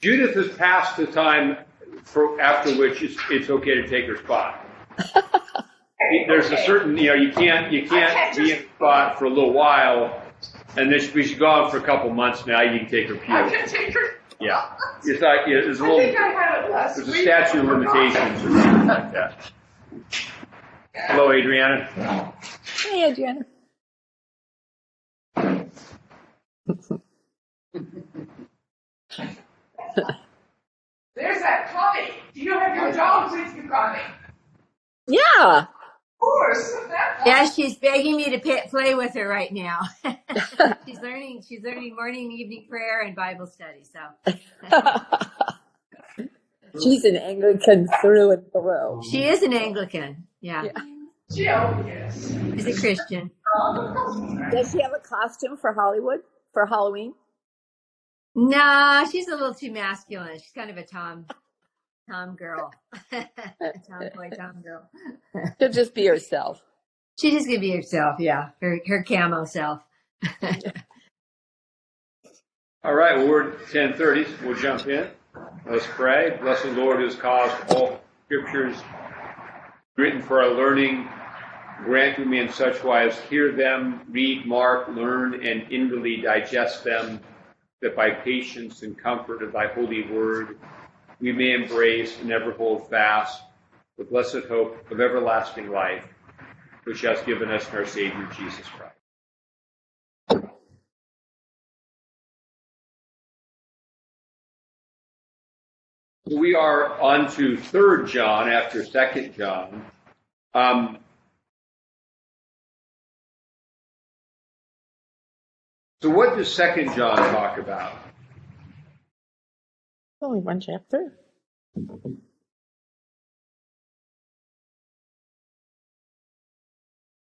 Judith has passed the time for after which it's, it's okay to take her spot. There's a certain, you know, you can't you can't can't be just- in spot for a little while, and then we should go on for a couple months now. You can take her pew. I pew. can take her. Yeah, it's like yeah, there's a I little think I had it last there's a statute of limitations or something like that. Hello, Adriana. Hey, Adriana. There's that Connie. Do you have your dog with you, Connie? Yeah. Of course. Yeah, she's begging me to pay, play with her right now. she's learning. She's learning morning, and evening prayer, and Bible study. So She's an Anglican through and through. she is an Anglican. Yeah, Yeah. Jill, yes. she's a Christian. Does she have a costume for Hollywood for Halloween? Nah, she's a little too masculine. She's kind of a Tom, Tom girl, Tom boy, Tom girl. She'll just be herself. She just gonna be herself. Yeah, her her camo self. All right, well, we're at 10:30. We'll jump in. Let's pray. Bless the Lord who has caused all scriptures written for our learning. Grant we may in such wise hear them, read, mark, learn, and inwardly digest them, that by patience and comfort of thy holy word we may embrace and ever hold fast the blessed hope of everlasting life, which hast given us in our Savior Jesus Christ. We are on to Third John after Second John. Um, so, what does Second John talk about? Only one chapter.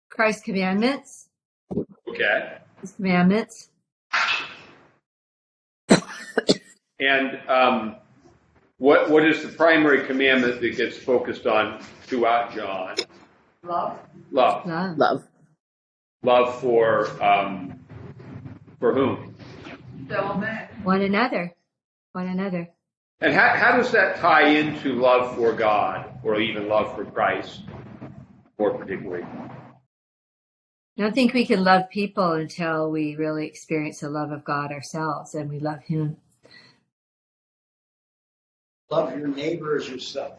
Christ's commandments. Okay, His commandments. and um, what what is the primary commandment that gets focused on throughout John? Love. Love, Love. Love. love for um, for whom? One another. One another. And how, how does that tie into love for God or even love for Christ more particularly? I don't think we can love people until we really experience the love of God ourselves and we love Him. Love your neighbor as yourself.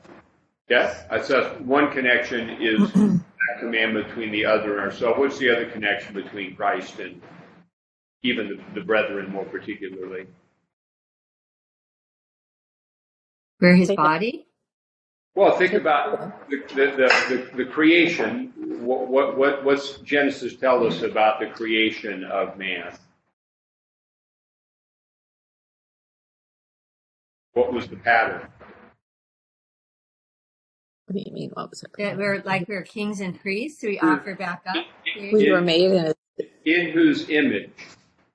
Yes, I said one connection is that commandment between the other and ourselves. What's the other connection between Christ and even the, the brethren more particularly? We're His body. Well, think about the, the, the, the, the creation. What, what, what, what's Genesis tell us about the creation of man? What was the pattern? What do you mean? What was it? That we're like we're kings and priests. We offer back up. We were made in In whose image?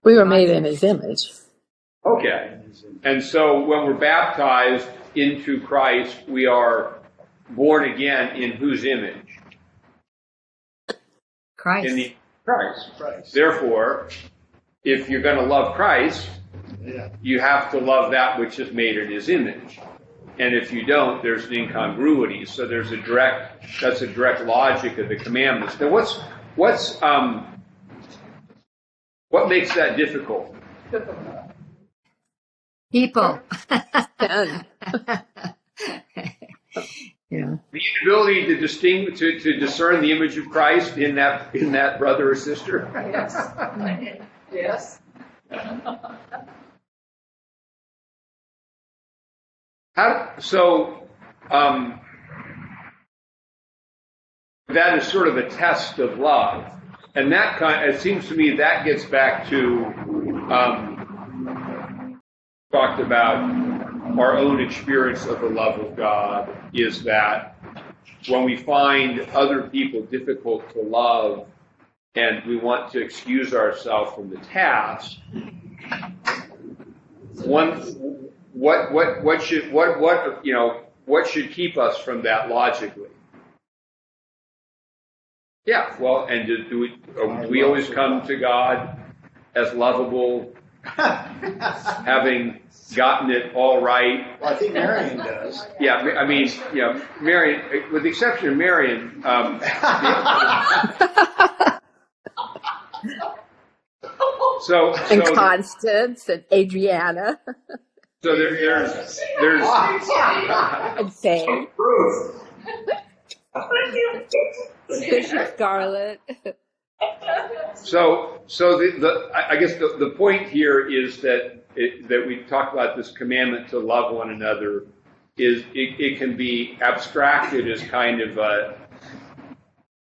We were made in his image. Okay. And so when we're baptized into Christ, we are born again in whose image? Christ. In the Christ. Christ. Therefore, if you're going to love Christ, Yeah. you have to love that which is made in his image. And if you don't, there's an incongruity. So there's a direct, that's a direct logic of the commandments. Now what's, what's, um, what makes that difficult? People. Yeah. The inability to distinguish, to, to discern the image of Christ in that, in that brother or sister? Yes. yes. How, so, um, that is sort of a test of love. And that kind, it seems to me that gets back to, um, talked about our own experience of the love of God is that when we find other people difficult to love and we want to excuse ourselves from the task, one, what, what, what should, what, what, you know, what should keep us from that logically? Yeah, well, and do, do we, uh, do we always come to God as lovable, having gotten it all right. Well, I think Marion does. Yeah, I mean, yeah, Marion, with the exception of Marion, um, so, And so, Constance and Adriana so there, there's, there's, and Faye, Bishop Scarlett. So, so the, the I I guess the, the point here is that it, that we talk about this commandment to love one another is it, it can be abstracted as kind of a,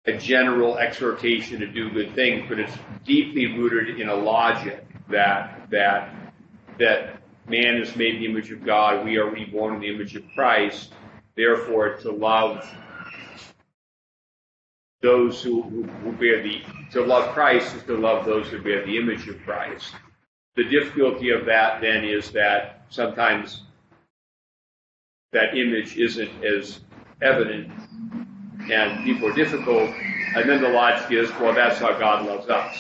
a general exhortation to do good things, but it's deeply rooted in a logic that that that man is made in the image of God, we are reborn in the image of Christ, therefore to love those who, who, bear the to love Christ is to love those who bear the image of Christ. The difficulty of that then is that sometimes that image isn't as evident and people are difficult and then the logic is well that's how God loves us.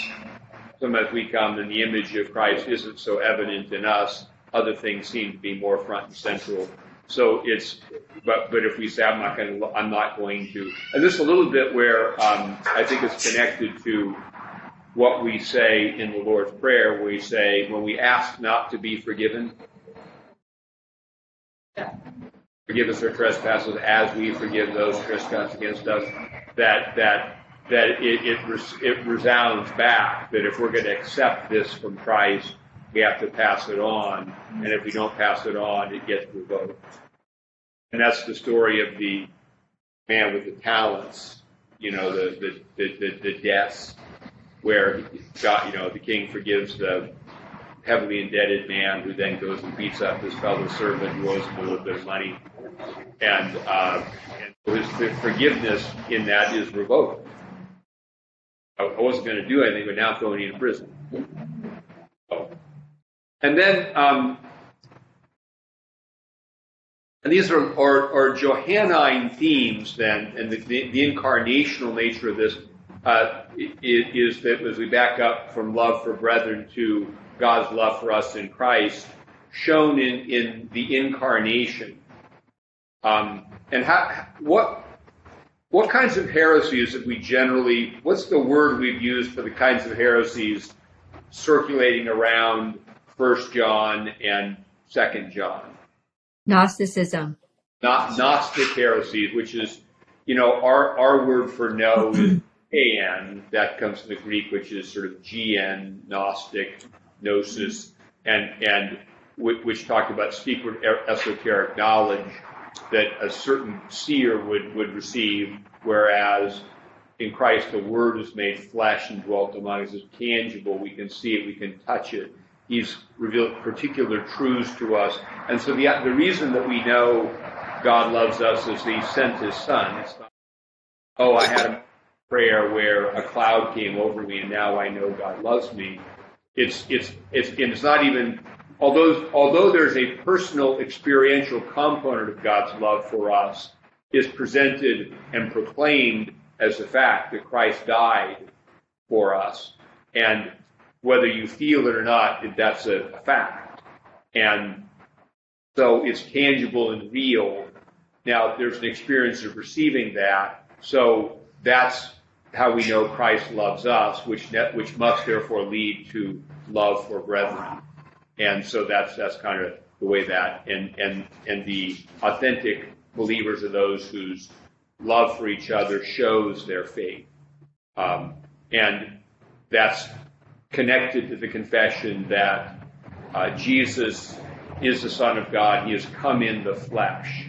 Sometimes we come and the image of Christ isn't so evident in us, other things seem to be more front and central. So it's, but but if we say I'm not going to, I'm not going to, and this is a little bit where um, I think it's connected to what we say in the Lord's Prayer, we say when we ask not to be forgiven, forgive us our trespasses as we forgive those trespass against us. That that that it it, res, it resounds back that if we're going to accept this from Christ, we have to pass it on, and if we don't pass it on, it gets revoked. And that's the story of the man with the talents, you know, the the the, the, the where God, you know, the king forgives the heavily indebted man who then goes and beats up his fellow servant who owes him a little bit of money, and uh, and his forgiveness in that is revoked. I wasn't going to do anything, but now I'm in prison. And then, um, and these are, are, are Johannine themes then, and the, the, the incarnational nature of this uh, is that as we back up from love for brethren to God's love for us in Christ, shown in, in the incarnation. Um, and how, what, what kinds of heresies have we generally, what's the word we've used for the kinds of heresies circulating around First John and Second John? Gnosticism. Not Gnostic heresies, which is, you know, our, our word for no is an, that comes from the Greek, which is sort of gn, Gnostic, gnosis, and, and which talked about secret er- esoteric knowledge that a certain seer would, would receive, whereas in Christ the Word is made flesh and dwelt among us. It's tangible. We can see it. We can touch it. He's revealed particular truths to us. And so the, the reason that we know God loves us is that He sent His Son. It's not, oh, I had a prayer where a cloud came over me and now I know God loves me. It's, it's, it's, and it's not even, although, although there's a personal experiential component of God's love for us, is presented and proclaimed as the fact that Christ died for us. And whether you feel it or not, that's a, a fact. And so it's tangible and real. Now, there's an experience of receiving that. So that's how we know Christ loves us, which, which must therefore lead to love for brethren. And so that's, that's kind of the way that, and, and, and the authentic believers are those whose love for each other shows their faith. Um, and that's connected to the confession that uh, Jesus is the Son of God. He has come in the flesh.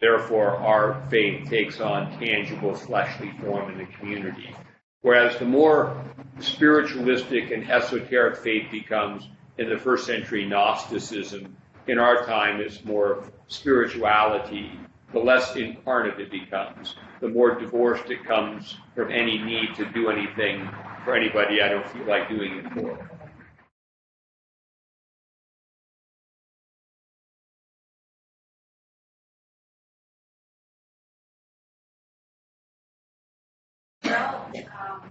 Therefore, our faith takes on tangible fleshly form in the community. Whereas the more spiritualistic and esoteric faith becomes in the first century Gnosticism, in our time it's more spirituality. The less incarnate it becomes, the more divorced it comes from any need to do anything for anybody I don't feel like doing it for. Well, um,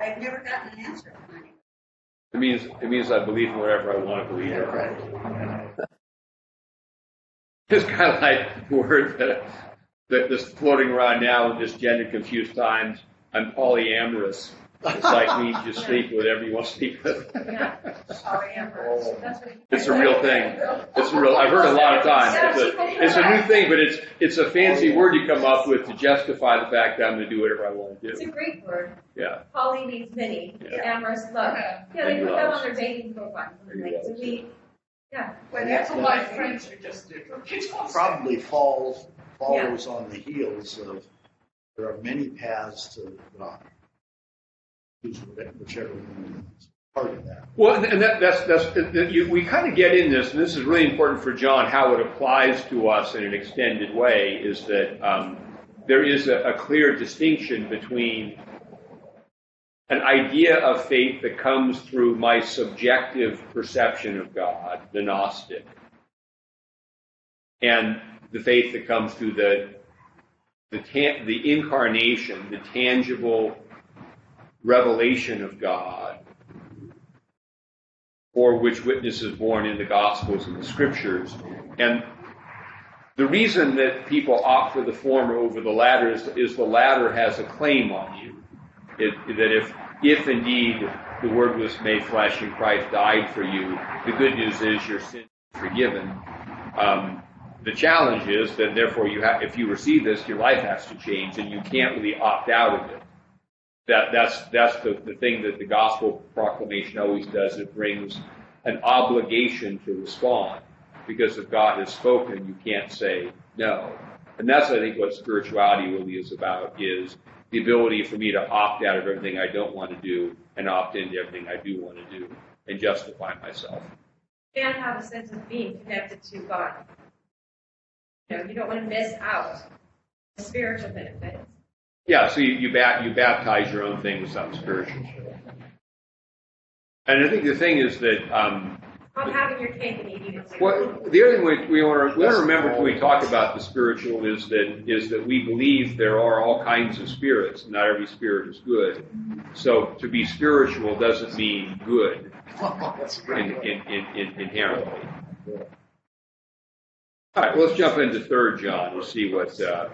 I've never gotten an answer from anyone. It means it means I believe in whatever I want to believe. in. Right. It's kind of like the word that, that that's floating around now in this gender confused times. I'm polyamorous. It's like me just sleep with whoever you want to sleep with. Yeah. Oh. That's what It's a real thing. It's a real. I've heard it a lot of times. It's a, it's a new thing, but it's it's a fancy word you come up with to justify the fact that I'm going to do whatever I want to do. It's a do. great word. Yeah. Poly means many. Yeah. Amorous love. Yeah. Yeah, they And put that loves. on their dating profile. Like, so we, yeah. Well, that's what my friends are just different. You don't say. Probably falls, follows on the heels of, there are many paths to God. Whichever one is part of that. Well, and that, that's that's that you, we kind of get in this, and this is really important for John. How it applies to us in an extended way is that um, there is a, a clear distinction between an idea of faith that comes through my subjective perception of God, the Gnostic, and the faith that comes through the the, tan- the incarnation, the tangible revelation of God, for which witness is born in the Gospels and the Scriptures. And the reason that people opt for the former over the latter is, is the latter has a claim on you. It, that if, if indeed the Word was made flesh and Christ died for you, the good news is your sin is forgiven. Um, the challenge is that therefore you have, if you receive this, your life has to change, and you can't really opt out of it that that's that's the, the thing that the gospel proclamation always does. It brings an obligation to respond because if God has spoken, you can't say no. And that's I think what spirituality really is about is the ability for me to opt out of everything I don't want to do and opt into everything I do want to do and justify myself. And have a sense of being connected to God. You know, you don't want to miss out the spiritual benefits. Yeah, so you you, bat, you baptize your own thing with something spiritual. And I think the thing is that um, Not having your cake and eating it too. Well, the other thing we, we want to we want to remember when we talk about the spiritual is that is that we believe there are all kinds of spirits. Not every spirit is good. So to be spiritual doesn't mean good in, in, in, inherently. All right, well, let's jump into Third John and see what uh,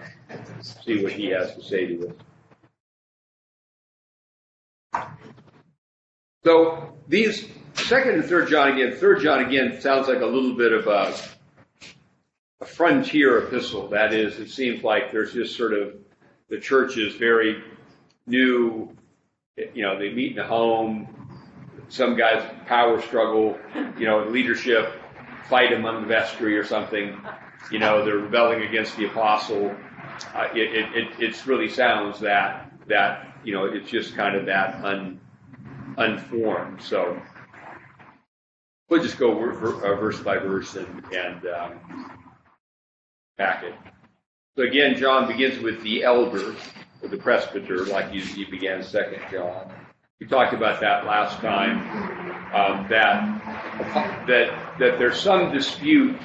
see what he has to say to us. So these second and third John again, third John again sounds like a little bit of a, a frontier epistle. That is, it seems like there's just sort of the church is very new. You know, they meet in a home. Some guys power struggle. You know, leadership fight among the vestry or something. You know, they're rebelling against the apostle. Uh, it, it, it it's really sounds that that you know it's just kind of that un unformed. So we'll just go uh, verse by verse and, and um, pack it. So again, John begins with the elder, or the presbyter, like you, you began Second John. We talked about that last time. Um, that that that there's some dispute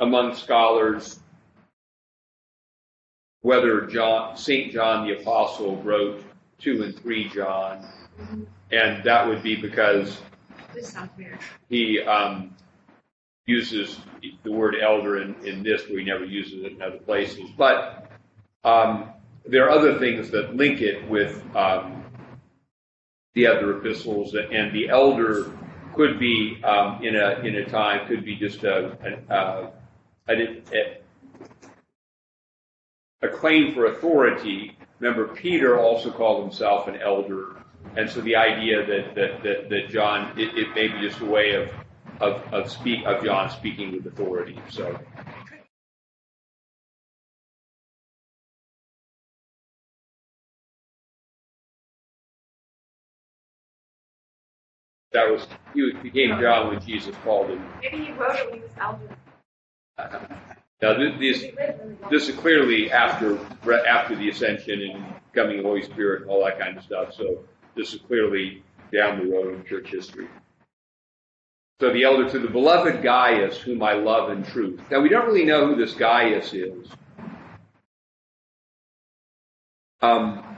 among scholars whether John Saint John the Apostle wrote two and three John, and that would be because This sounds weird. he um, uses the word elder in, in this where he never uses it in other places. But um, there are other things that link it with um, the other epistles, and the elder could be um, in a in a time could be just a, a, a, a, a claim for authority. Remember, Peter also called himself an elder, and so the idea that that that, that John it, it may be just a way of of of speak of John speaking with authority. So. That was he became John when Jesus called him. Maybe he wrote it when he was elder. Now, this, He lived really long. this is clearly after, after the ascension and coming of Holy Spirit and all that kind of stuff. So this is clearly down the road in church history. So the elder to the beloved Gaius, whom I love in truth. Now we don't really know who this Gaius is. Um,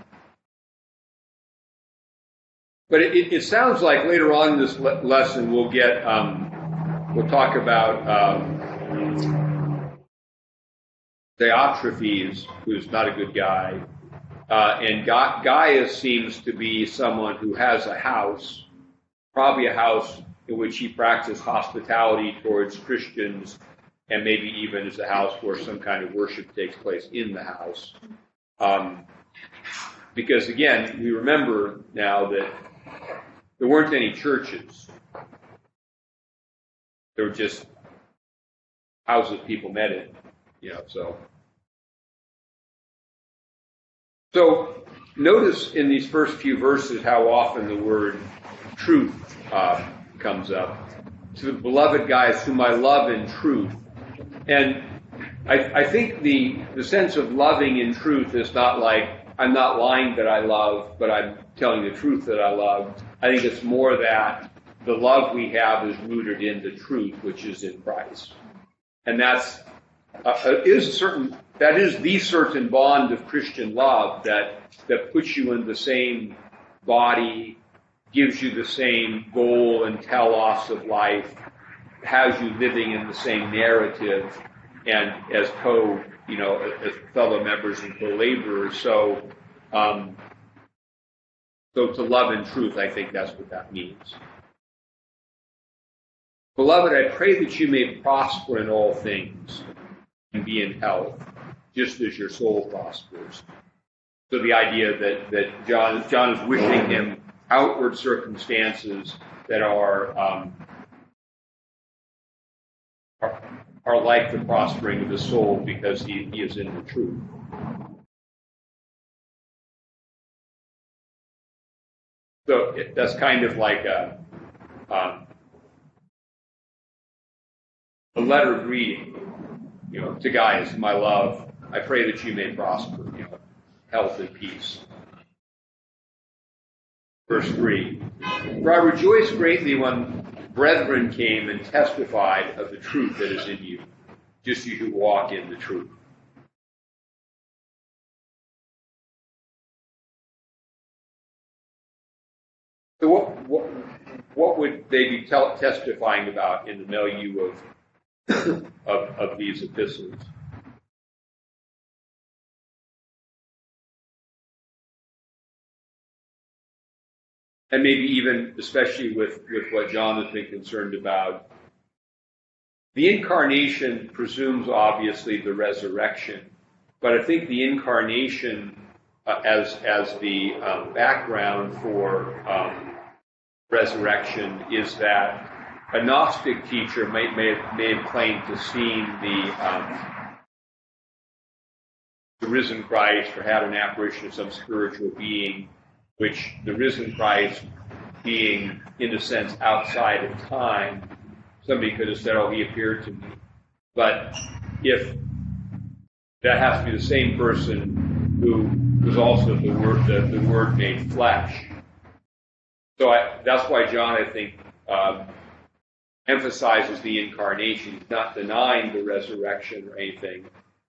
But it, it, sounds like later on in this le- lesson we'll get, um, we'll talk about um, Diotrephes, who's not a good guy. Uh, and Ga- Gaius seems to be someone who has a house, probably a house in which he practiced hospitality towards Christians, and maybe even is a house where some kind of worship takes place in the house. Um, because again, we remember now that there weren't any churches. There were just houses people met in, you know, so. So notice in these first few verses how often the word truth uh, comes up. To the beloved Gaius whom I love in truth. And I, I think the, the sense of loving in truth is not like I'm not lying that I love, but I'm telling the truth that I love. I think it's more that the love we have is rooted in the truth, which is in Christ. And that's uh, is a certain that is the certain bond of Christian love that that puts you in the same body, gives you the same goal and telos of life, has you living in the same narrative, and as co you know as fellow members and co-laborers. So. Um, so to love in truth, I think that's what that means. Beloved, I pray that you may prosper in all things and be in health, just as your soul prospers. So the idea that, that John, John is wishing him outward circumstances that are, um, are, are like the prospering of the soul because he, he is in the truth. So it, that's kind of like a, um, a letter greeting, you know, to Gaius, my love. I pray that you may prosper, you know, health and peace. Verse 3 For I rejoiced greatly when brethren came and testified of the truth that is in you, just you who walk in the truth. So what, what, what would they be tell, testifying about in the milieu of, of, of these epistles? And maybe even, especially with, with what John has been concerned about, the incarnation presumes obviously the resurrection, but I think the incarnation uh, as as the um, background for um, resurrection is that a Gnostic teacher may, may, have, may have claimed to seeing the, um, the risen Christ or had an apparition of some spiritual being, which the risen Christ being, in a sense, outside of time, somebody could have said, oh, he appeared to me. But if that has to be the same person who was also the word, the, the word made flesh, so I, that's why John, I think, um, emphasizes the incarnation. He's not denying the resurrection or anything,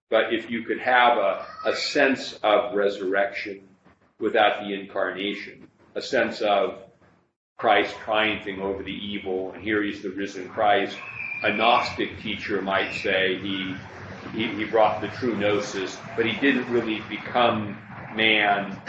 but if you could have a, a sense of resurrection without the incarnation, a sense of Christ triumphing over the evil, and here he's the risen Christ, a Gnostic teacher might say he, he, he brought the true gnosis, but he didn't really become man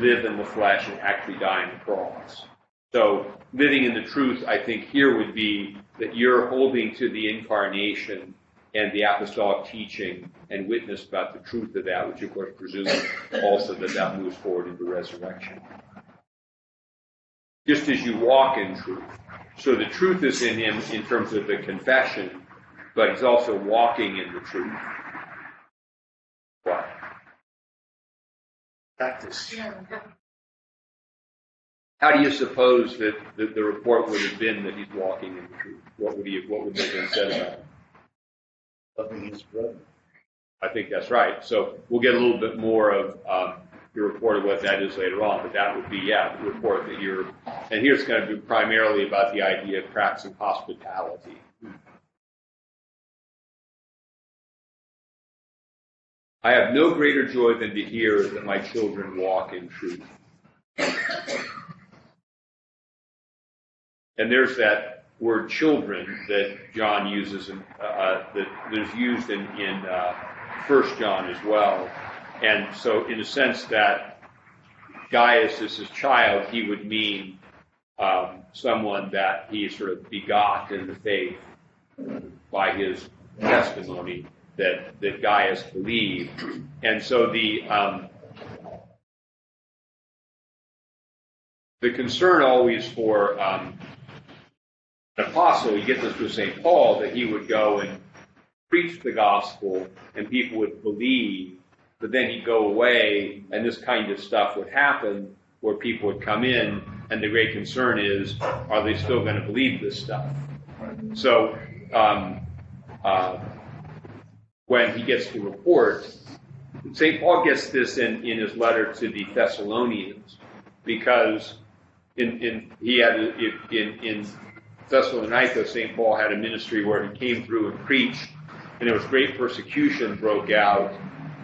live in the flesh and actually die on the cross. So living in the truth, I think here would be that you're holding to the incarnation and the apostolic teaching and witness about the truth of that, which of course presumes also that that moves forward into resurrection. Just as you walk in truth. So the truth is in him in terms of the confession, but he's also walking in the truth. What? Practice. How do you suppose that the, the report would have been that he's walking in the truth? What would he have, what would have been said about him? Loving his brother. I think that's right. So we'll get a little bit more of um, your report of what that is later on, but that would be, yeah, the report that you're, and here it's going to be primarily about the idea of practicing hospitality. I have no greater joy than to hear that my children walk in truth. and there's that word children that John uses in, uh, uh, that, is used in, in uh, First John as well. And so, in a sense, that Gaius is his child, he would mean um, someone that he sort of begot in the faith by his testimony that, that Gaius believed. And so the um, the concern always for um, an apostle, you get this with St. Paul, that he would go and preach the gospel and people would believe, but then he'd go away and this kind of stuff would happen where people would come in and the great concern is, are they still going to believe this stuff? So, um, uh, when he gets the report, St. Paul gets this in, in his letter to the Thessalonians because in, in he had in, in Thessalonica, St. Paul had a ministry where he came through and preached, and there was great persecution broke out,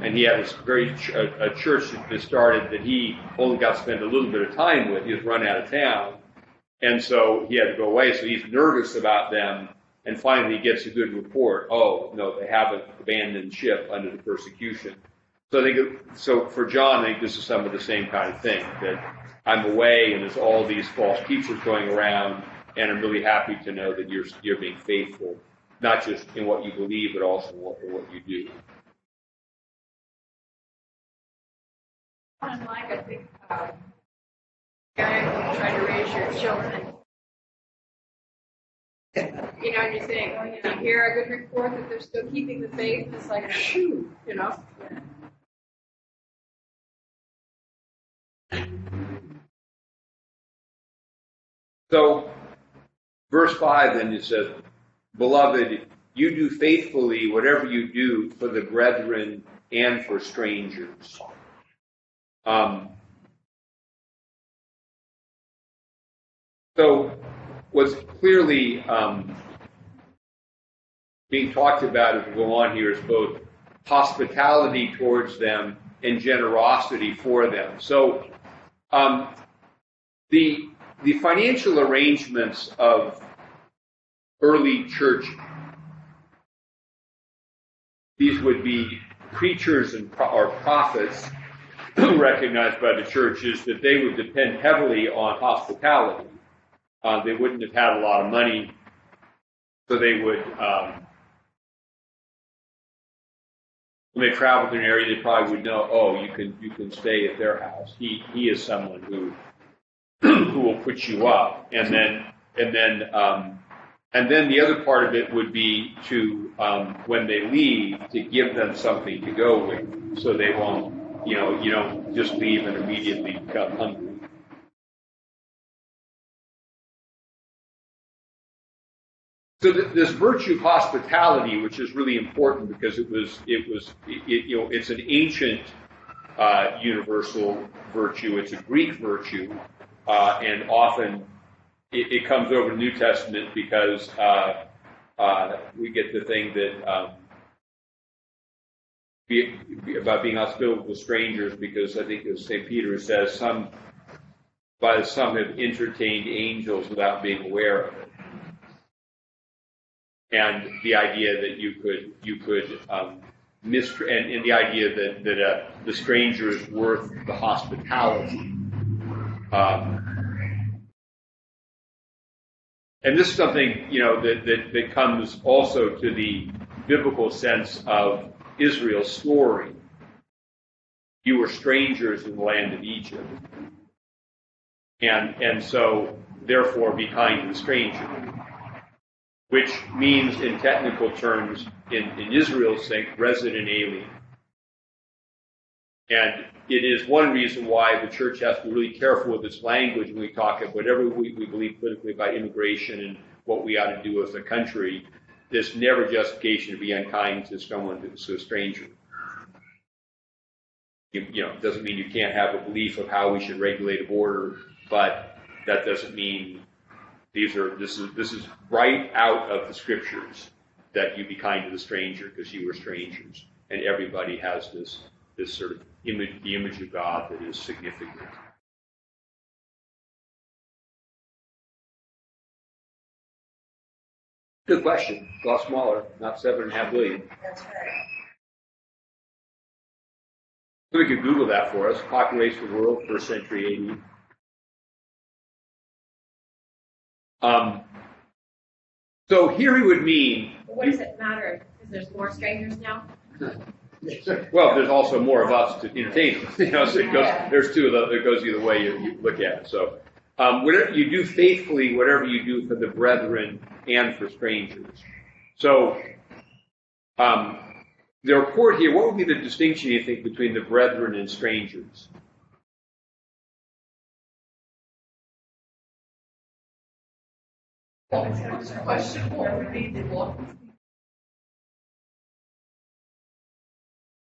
and he had this very ch- a, a church that started that he only got to spend a little bit of time with. He was run out of town, and so he had to go away. So he's nervous about them, and finally he gets a good report. Oh no, they haven't abandoned ship under the persecution. So I think so for John, I think this is some of the same kind of thing that I'm away and there's all these false teachers going around, and I'm really happy to know that you're you're being faithful, not just in what you believe, but also in what, in what you do. Unlike, I think, uh, guy trying to raise your children. You know, and you think, oh, you hear a good report that they're still keeping the faith, it's like, shoo, you know? So, verse 5 then it says, Beloved, you do faithfully whatever you do for the brethren and for strangers. Um, so, what's clearly um, being talked about as we go on here is both hospitality towards them and generosity for them. So, um, the the financial arrangements of early church, these would be preachers and pro- or prophets recognized by the church, is that they would depend heavily on hospitality. Uh, they wouldn't have had a lot of money, so they would. Um, they traveled in an area, they probably would know. Oh, you can you can stay at their house. He he is someone who who will put you up, and then and then um, and then the other part of it would be to um, when they leave to give them something to go with, so they won't you know you don't just leave and immediately become hungry. So th- this virtue of hospitality, which is really important because it was it was it, you know it's an ancient uh, universal virtue. It's a Greek virtue uh, and often it, it, comes over the New Testament because uh, uh, we get the thing that um, be, be about being hospitable with strangers, because I think as St. Peter says, some by some have entertained angels without being aware of and the idea that you could you could um, and, and the idea that that uh, the stranger is worth the hospitality. Um, and this is something, you know, that, that, that comes also to the biblical sense of Israel's story. You were strangers in the land of Egypt. And, and so, therefore, be kind to the stranger. Which means, in technical terms, in, in Israel's sake, resident alien. And it is one reason why the church has to be really careful with its language when we talk about whatever we, we believe politically about immigration and what we ought to do as a country. There's never justification to be unkind to someone to a stranger. You, you know, it doesn't mean you can't have a belief of how we should regulate a border, but that doesn't mean these are this is this is right out of the scriptures that you be kind to the stranger because you were strangers, and everybody has this this sort of image, the image of God that is significant. Good question. A lot smaller, not seven and a half billion. That's right. So we could Google that for us. Population of the world, first century AD. Um, so here he would mean, But what does it matter? Because there's more strangers now? well, there's also more of us to entertain them. You know, so it goes, there's two of them. It goes either way you, you look at it. So, um, whatever you do faithfully, whatever you do for the brethren and for strangers. So, um, the report here, what would be the distinction you think between the brethren and strangers?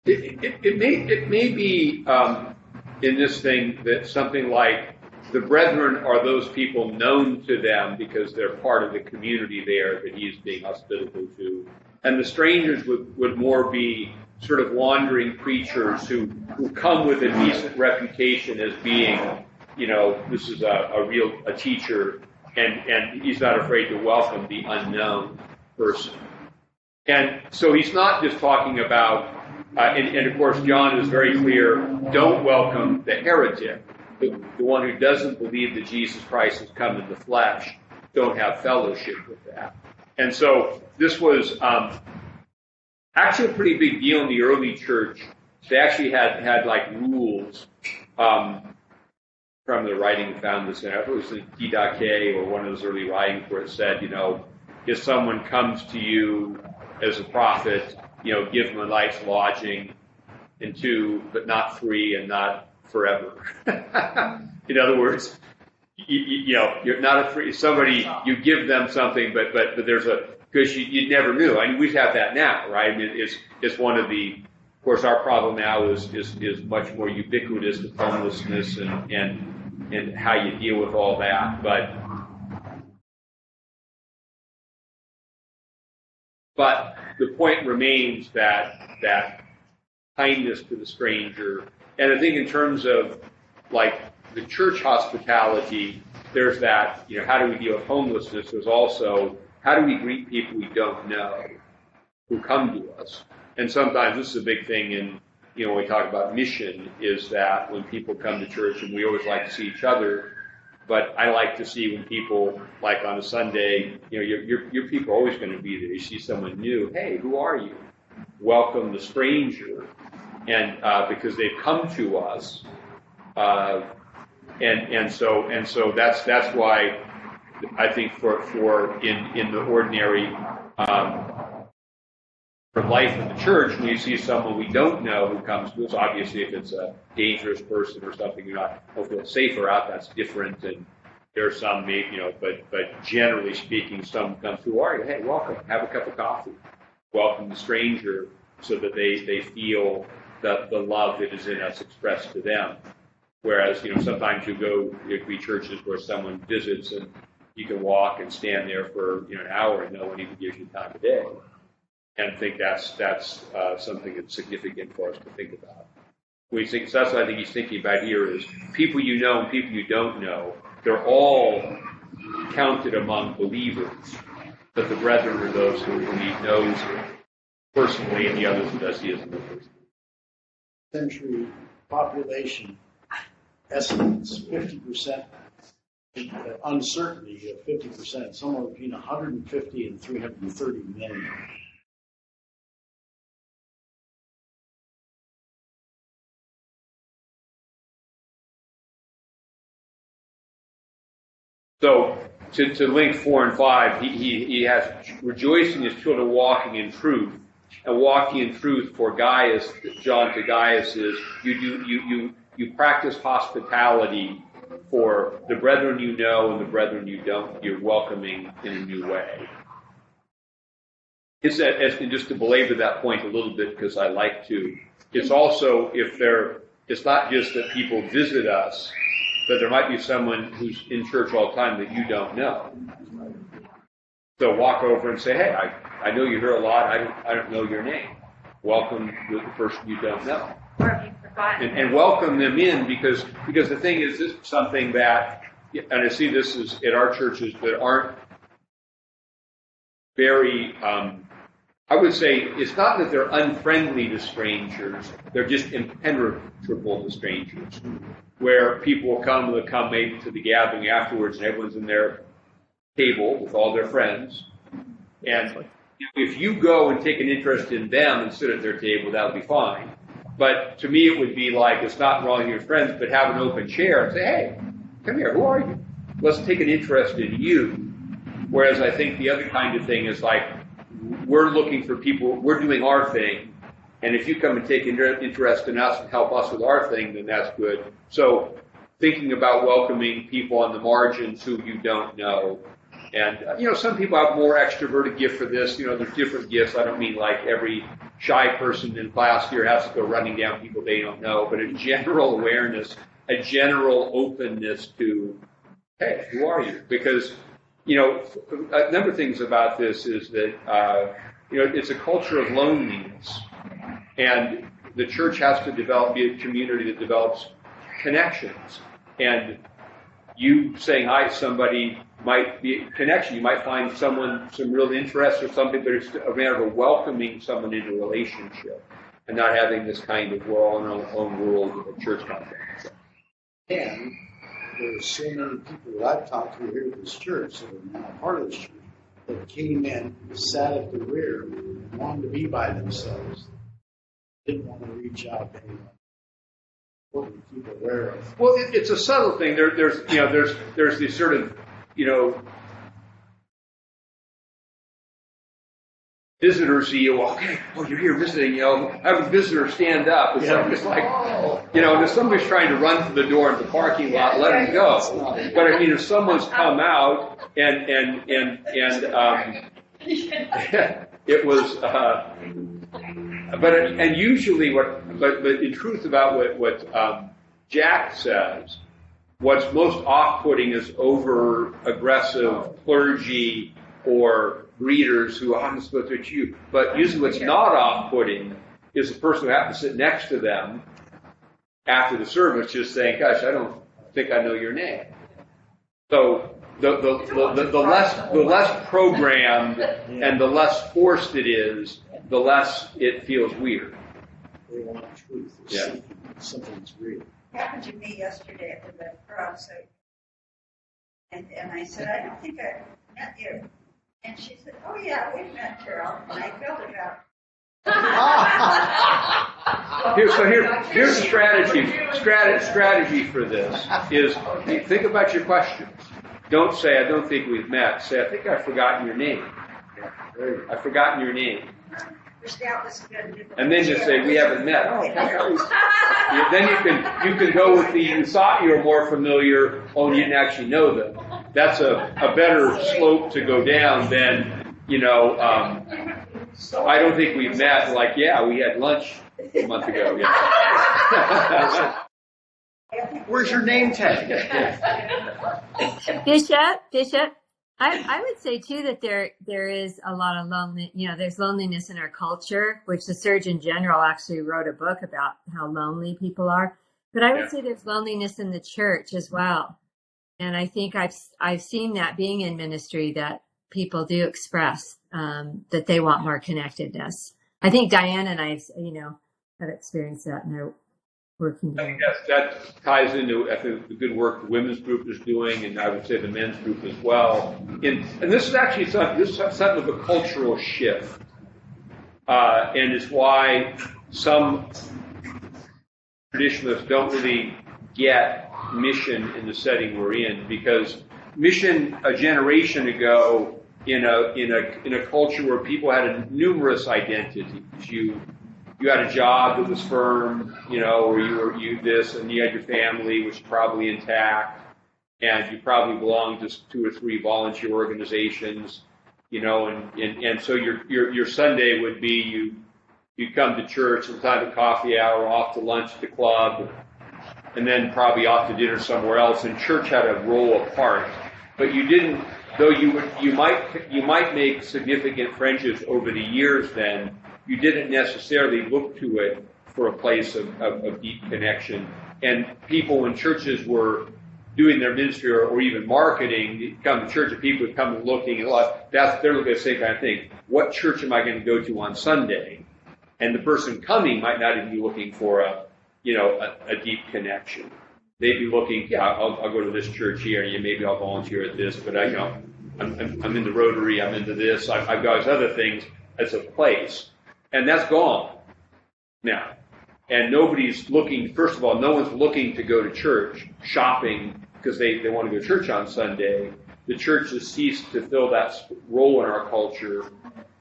It, it, it may it may be um, in this thing that something like the brethren are those people known to them because they're part of the community there that he's being hospitable to, and the strangers would, would more be sort of wandering preachers who who come with a decent reputation as being, you know, this is a, a real a teacher, and and he's not afraid to welcome the unknown person. And so he's not just talking about, uh, and, and of course, John is very clear don't welcome the heretic, the, the one who doesn't believe that Jesus Christ has come in the flesh. Don't have fellowship with that. And so this was um, actually a pretty big deal in the early church. They actually had, had like rules um, from the writing found this it was in Didache or one of those early writings where it said, you know, if someone comes to you as a prophet, you know, give them a night's lodging, and two, but not free and not forever. in other words, you, you, you know, you're not a free somebody. You give them something, but but but there's a because you, you never knew. I mean, we have that now, right? I mean, it's it's one of the. Of course, our problem now is is is much more ubiquitous with homelessness and and and how you deal with all that, but. But the point remains that that kindness to the stranger, and I think in terms of like the church hospitality, there's that you know how do we deal with homelessness? There's also how do we greet people we don't know who come to us? And sometimes this is a big thing in you know when we talk about mission is that when people come to church and we always like to see each other, but I like to see when people, like on a Sunday, you know, your, your, your people are always going to be there. You see someone new, hey, who are you? Welcome the stranger. And uh, because they've come to us. Uh, and, and so, and so that's, that's why I think for, for in, in the ordinary, um, for life in the church, when you see someone we don't know who comes to us, obviously if it's a dangerous person or something you're not don't safer out, that's different. And there are some, you know, but but generally speaking, some comes, who are you? Hey, welcome. Have a cup of coffee. Welcome the stranger, so that they they feel the the love that is in us expressed to them. Whereas you know sometimes you go there be churches where someone visits and you can walk and stand there for you know an hour and no one even gives you time of day and think that's that's uh, something that's significant for us to think about. We think so that's what I think he's thinking about here is people you know and people you don't know. They're all counted among believers, but the brethren are those who he knows personally, and the others who does he isn't know personally. Century population estimates fifty percent uncertainty of fifty percent, somewhere between hundred and fifty and three hundred and thirty million. So to, to link four and five, he, he, he has rejoicing his children walking in truth. And walking in truth for Gaius, John to Gaius is you do you you you practice hospitality for the brethren you know and the brethren you don't. You're welcoming in a new way. It's that, and just to belabor that point a little bit because I like to. It's also if they're. It's not just that people visit us, but there might be someone who's in church all the time that you don't know. So walk over and say, "Hey, I, I know you hear a lot. I don't I don't know your name. Welcome the person you don't know." Or if you've forgotten. and, and welcome them in because because the thing is this is something that and I see this is at our churches that aren't very, um, I would say it's not that they're unfriendly to strangers, they're just impenetrable to strangers. Where people will come, they'll come maybe to the gathering afterwards and everyone's in their table with all their friends. And if you go and take an interest in them and sit at their table, that would be fine. But to me, it would be like it's not wrong your friends, but have an open chair and say, hey, come here, who are you? Let's take an interest in you. Whereas I think the other kind of thing is like, we're looking for people, we're doing our thing, and if you come and take interest in us and help us with our thing, then that's good. So thinking about welcoming people on the margins who you don't know. And, uh, you know, some people have more extroverted gift for this. You know, there's different gifts. I don't mean like every shy person in class here has to go running down people they don't know, but a general awareness, a general openness to, hey, who are you? Because, you know, a number of things about this is that, uh, you know, it's a culture of loneliness. And the church has to develop, be a community that develops connections. And you saying hi to somebody might be a connection. You might find someone some real interest or something, but it's a matter of welcoming someone into a relationship and not having this kind of we're all in our own world of church context. And there's so many people that I've talked to here at this church that are now part of this church that came in, sat at the rear, wanted to be by themselves, didn't want to reach out to anyone. Important to keep aware of. Well, it, it's a subtle thing. There, there's, you know, there's, there's this sort of, you know, visitors see you. Okay, oh, you're here visiting. You know, have a visitor stand up. It's like, it's like, you know, if somebody's trying to run from the door into the parking lot, let them go. But I mean, if someone's come out and and and and um, it was. Uh, but it, and usually what, but but in truth about what what um, Jack says, what's most off-putting is over-aggressive clergy or greeters who I'm supposed to you. But usually, what's not off-putting is the person who happens to sit next to them after the service, just saying, "Gosh, I don't think I know your name." So the the, the, the, the less the less programmed and the less forced it is, the less it feels weird. They want truth. Yeah. seeking something that's real. happened to me yesterday at the Red Cross. I- And, and I said, I don't think I met you. And she said, oh yeah, we've met Carol. And I felt about, Here, so here, here's the strategy. Strategy, strategy for this is think about your questions. Don't say I don't think we've met. Say I think I've forgotten your name. I've forgotten your name. your scout was good. And then just say we haven't met. Oh. Yeah, Then you can you can go with the you thought you were more familiar. Oh, you didn't actually know them. That's a, a better slope to go down than you know. Um, I don't think we've met. Like yeah, we had lunch a month ago. Yeah. Where's your name tag? Bishop, Bishop, I, I would say too that there there is a lot of lonely, you know, there's loneliness in our culture, which the Surgeon General actually wrote a book about how lonely people are. But I would Yeah. say there's loneliness in the church as well, and I think I've I've seen that being in ministry that people do express um, that they want more connectedness. I think Diane and I, you know, have experienced that in our working I together. think that's, that ties into I think the good work the women's group is doing, and I would say the men's group as well. In, and this is actually something, this is something of a cultural shift, uh, and it's why some traditionalists don't really get mission in the setting we're in because mission a generation ago in a in a in a culture where people had a numerous identities. You you had a job that was firm you know or you were you this and you had your family which is probably intact and you probably belonged to two or three volunteer organizations you know and and, and so your your your sunday would be you you come to church sometime at coffee hour off to lunch at the club and then probably off to dinner somewhere else. And church had a role apart, but you didn't. Though you would, you might you might make significant friendships over the years. Then you didn't necessarily look to it for a place of, of, of deep connection. And people in churches were doing their ministry or, or even marketing, come to church and people would come looking and like, that's, they're looking at the same kind of thing. What church am I going to go to on Sunday? And the person coming might not even be looking for a, you know, a, a deep connection. They'd be looking, yeah, I'll, I'll go to this church here, and maybe I'll volunteer at this, but I, you know, I'm, I'm, I'm into Rotary, I'm into this, I've, I've got other things as a place, and that's gone now. And nobody's looking, first of all, no one's looking to go to church, shopping, because they, they want to go to church on Sunday. The church has ceased to fill that role in our culture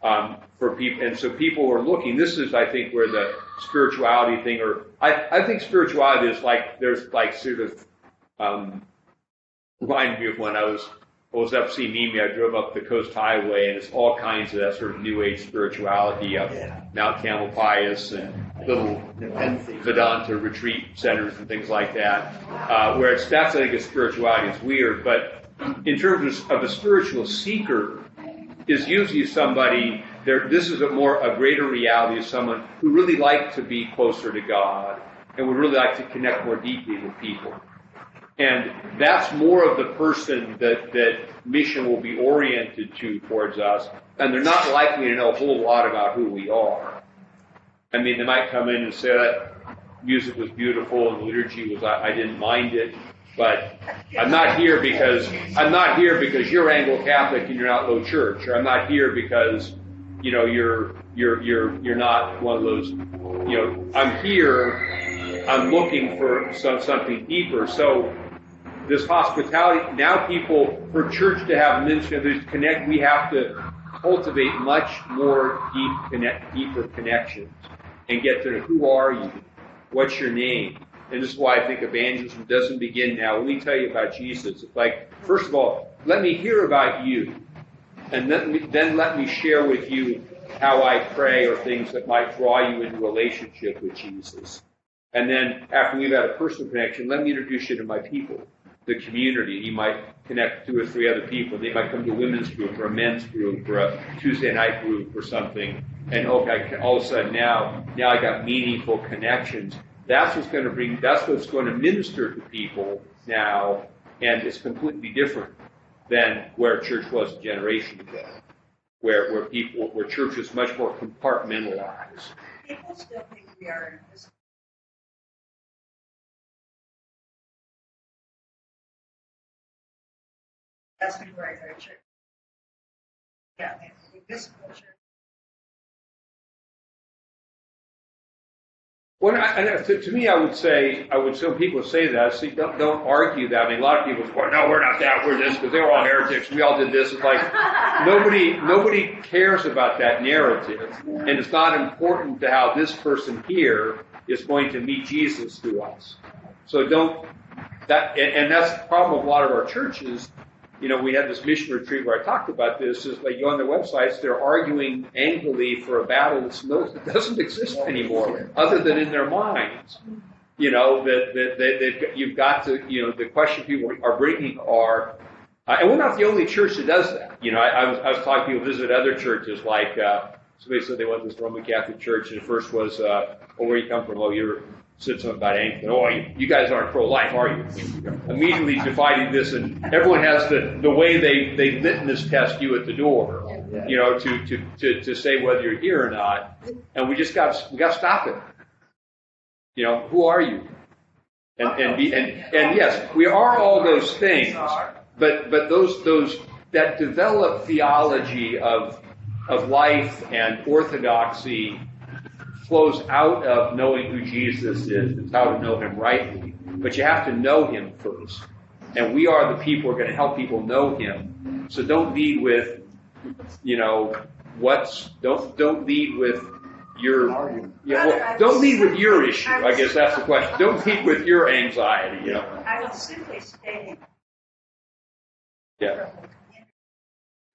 um, for people. And so people are looking, this is, I think, where the spirituality thing, or I, I think spirituality is like, there's like sort of, um, reminded me of when I was I was up seeing Mimi. I drove up the Coast Highway, and it's all kinds of that sort of New Age spirituality up Mount Tamalpais and little Vedanta retreat centers and things like that, uh, where it's that's I think a spirituality is weird, but in terms of, of a spiritual seeker, is usually somebody. This is a more a greater reality of someone who really like to be closer to God and would really like to connect more deeply with people. And that's more of the person that, that mission will be oriented to towards us. And they're not likely to know a whole lot about who we are. I mean, they might come in and say that music was beautiful and liturgy was, I, I didn't mind it. But I'm not here because, I'm not here because you're Anglo-Catholic and you're not low church. Or I'm not here because, you know, you're, you're, you're, you're not one of those, you know, I'm here, I'm looking for some, something deeper. So this hospitality. Now people, for church to have ministry, there's connect, we have to cultivate much more deep connect, deeper connections and get to who are you? What's your name? And this is why I think evangelism doesn't begin now. Let me tell you about Jesus. It's like, first of all, let me hear about you. And then, then let me share with you how I pray or things that might draw you into relationship with Jesus. And then after we've had a personal connection, let me introduce you to my people the community. You might connect two or three other people. They might come to a women's group or a men's group or a Tuesday night group or something. And okay, all of a sudden now, now I got meaningful connections. That's what's going to bring, that's what's going to minister to people now. And it's completely different than where church was a generation ago. Where, where people, where church is much more compartmentalized. People still think we are in this That's the right church. Yeah, the Episcopal Well, to, to me, I would say, I would, some people say that, say, don't, don't argue that. I mean, a lot of people say, no, we're not that, we're this, because they were all heretics, we all did this. It's like, nobody, nobody cares about that narrative. And it's not important to how this person here is going to meet Jesus through us. So don't, that, and, and that's the problem of a lot of our churches, you know, we had this mission retreat where I talked about this. Is like you on their websites, they're arguing angrily for a battle that's no, that doesn't exist anymore, other than in their minds. You know that that, that they've you've got to you know the question people are bringing are, uh, and we're not the only church that does that. You know, I, I was I was talking to people visit other churches like. Uh, Somebody said they went to this Roman Catholic church, and the first was, uh, "Oh, where you come from? Oh, you're said something about Anglican. Oh, you, you guys aren't pro-life, are you? Immediately dividing this, and everyone has the, the way they, they litmus test you at the door, you know, to, to, to, to say whether you're here or not. And we just got we got to stop it. You know, who are you? And and be and and yes, we are all those things, but but those those that develop theology of of life and orthodoxy flows out of knowing who Jesus is. It's how to know him rightly. But you have to know him first. And we are the people who are going to help people know him. So don't lead with, you know, what's, don't, don't lead with your, yeah, well, don't lead with your issue. I guess that's the question. Don't lead with your anxiety, you know. I was simply stating. Yeah.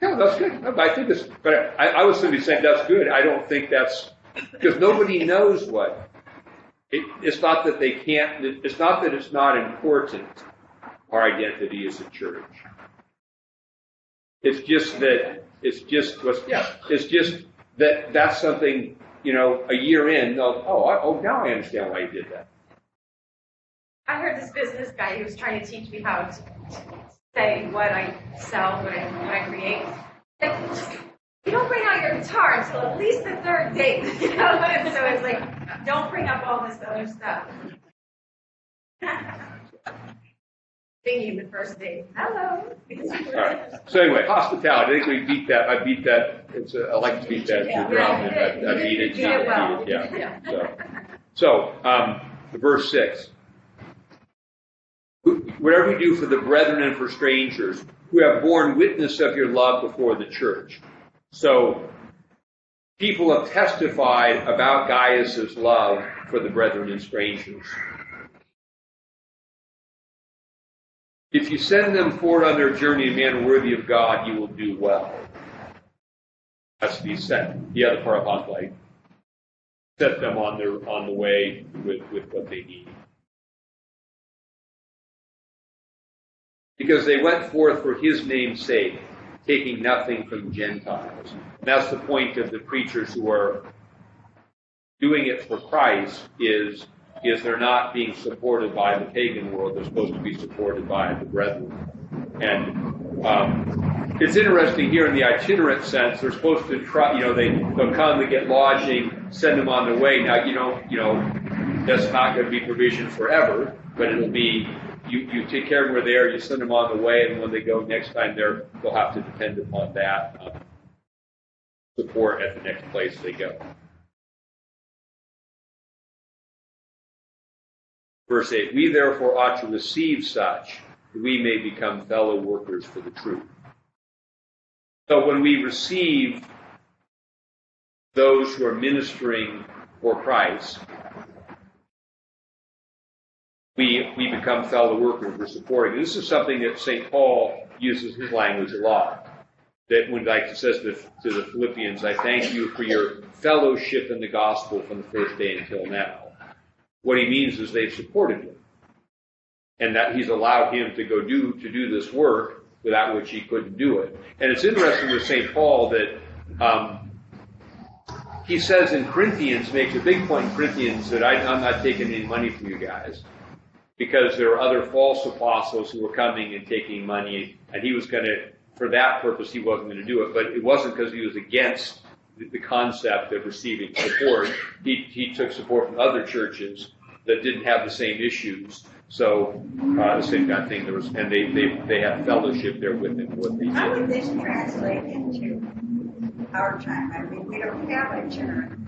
Yeah, that's good. I think this, but I, I was simply saying that's good. I don't think that's because nobody knows what. It, it's not that they can't, it's not that it's not important, our identity as a church. It's just that, it's just, what's, yeah, it's just that that's something, you know, a year in, they'll, oh, I, oh, now I understand why you did that. I heard this business guy, he was trying to teach me how to say what I sell, what I, what I create. You don't bring out your guitar until at least the third date, you know? And so it's like, don't bring up all this other stuff. Thinking the first date, hello. All right. So anyway, hospitality. I think we beat that. I beat that. It's a, I like to beat that ground. and I, I beat it. Did well. beat it, Yeah. So, so um, verse six. Whatever you do for the brethren and for strangers who have borne witness of your love before the church. So people have testified about Gaius's love for the brethren and strangers. If you send them forward on their journey a man worthy of God, you will do well. That's to be sent. The other part of like set them on their on the way with, with what they need. Because they went forth for his name's sake, taking nothing from Gentiles. And that's the point of the preachers who are doing it for Christ is is they're not being supported by the pagan world. They're supposed to be supported by the brethren. And um, it's interesting here in the itinerant sense. They're supposed to try. You know, they they'll come, they get lodging, send them on their way. Now you don't. You know, that's not going to be provision forever, but it'll be. You, you take care of them where they are, you send them on the way, and when they go next time, they're, they'll have to depend upon that um, support at the next place they go. Verse 8 We therefore ought to receive such that we may become fellow workers for the truth. So when we receive those who are ministering for Christ, we, we become fellow workers. We're supporting. This is something that St. Paul uses his language a lot. That when, he says to, to the Philippians, I thank you for your fellowship in the gospel from the first day until now. What he means is they've supported him. And that he's allowed him to go do, to do this work without which he couldn't do it. And it's interesting with St. Paul that, um, he says in Corinthians, makes a big point in Corinthians that I, I'm not taking any money from you guys because there were other false apostles who were coming and taking money, and he was going to, for that purpose, he wasn't going to do it. But it wasn't because he was against the, concept of receiving support. He, he took support from other churches that didn't have the same issues. So uh, the same kind of thing. There was, and they they they had fellowship there with him. What they How would this translate into our time? I mean, we don't have itinerant priests.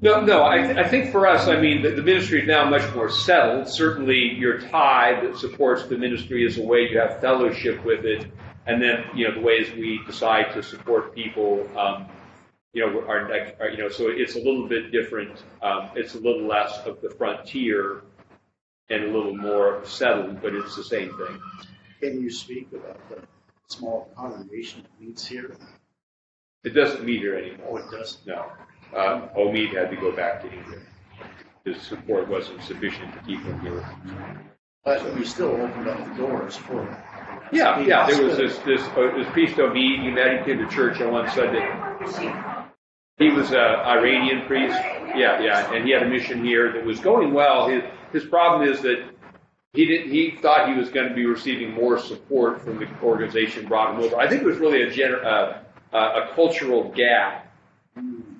No, no. I, I think for us, I mean, the, the ministry is now much more settled. Certainly, your tithe that supports the ministry is a way you have fellowship with it, and then you know the ways we decide to support people. Um, you know, our next, our, you know, so it's a little bit different. Um, it's a little less of the frontier and a little more settled, but it's the same thing. Can you speak about the small congregation that meets here? It doesn't meet here anymore. Oh, it doesn't. No. Uh, Omid had to go back to England. His support wasn't sufficient to keep him here. But we still opened up the doors for it. Yeah, yeah. There was this this uh, this priest Omid. He met him came to church on one Sunday. He was an Iranian priest. Yeah, yeah, and he had a mission here that was going well. His his problem is that he didn't. He thought he was going to be receiving more support from the organization brought him over. I think it was really a gener- uh, uh, a cultural gap.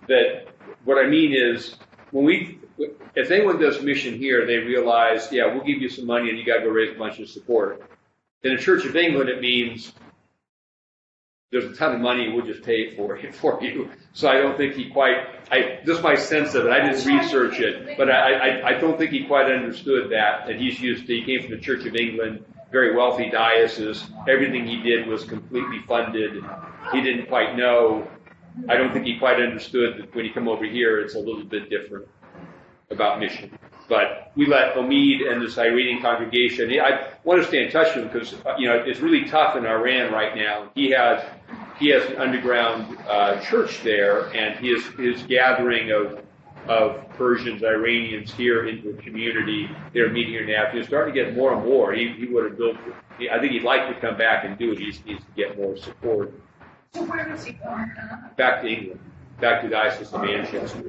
That what I mean is when we if anyone does mission here, they realize, yeah, we'll give you some money and you got to go raise a bunch of support. In the Church of England, it means there's a ton of money, we'll just pay it for it for you. So I don't think he quite, I, just my sense of it, I didn't research it, but I, I, I don't think he quite understood that. And he's used to, he came from the Church of England, very wealthy diocese. Everything he did was completely funded. He didn't quite know, I don't think he quite understood that when you come over here, it's a little bit different about mission. But we let Omid and the Iranian congregation, I want to stay in touch with him because, you know, it's really tough in Iran right now. He has, he has an underground uh, church there and his, his gathering of, of Persians, Iranians here into a community, they're meeting here now. He's starting to get more and more. He, he would have built, I think he'd like to come back and do it. He just needs to get more support. So where was he going? Back to England, back to the Diocese of Manchester.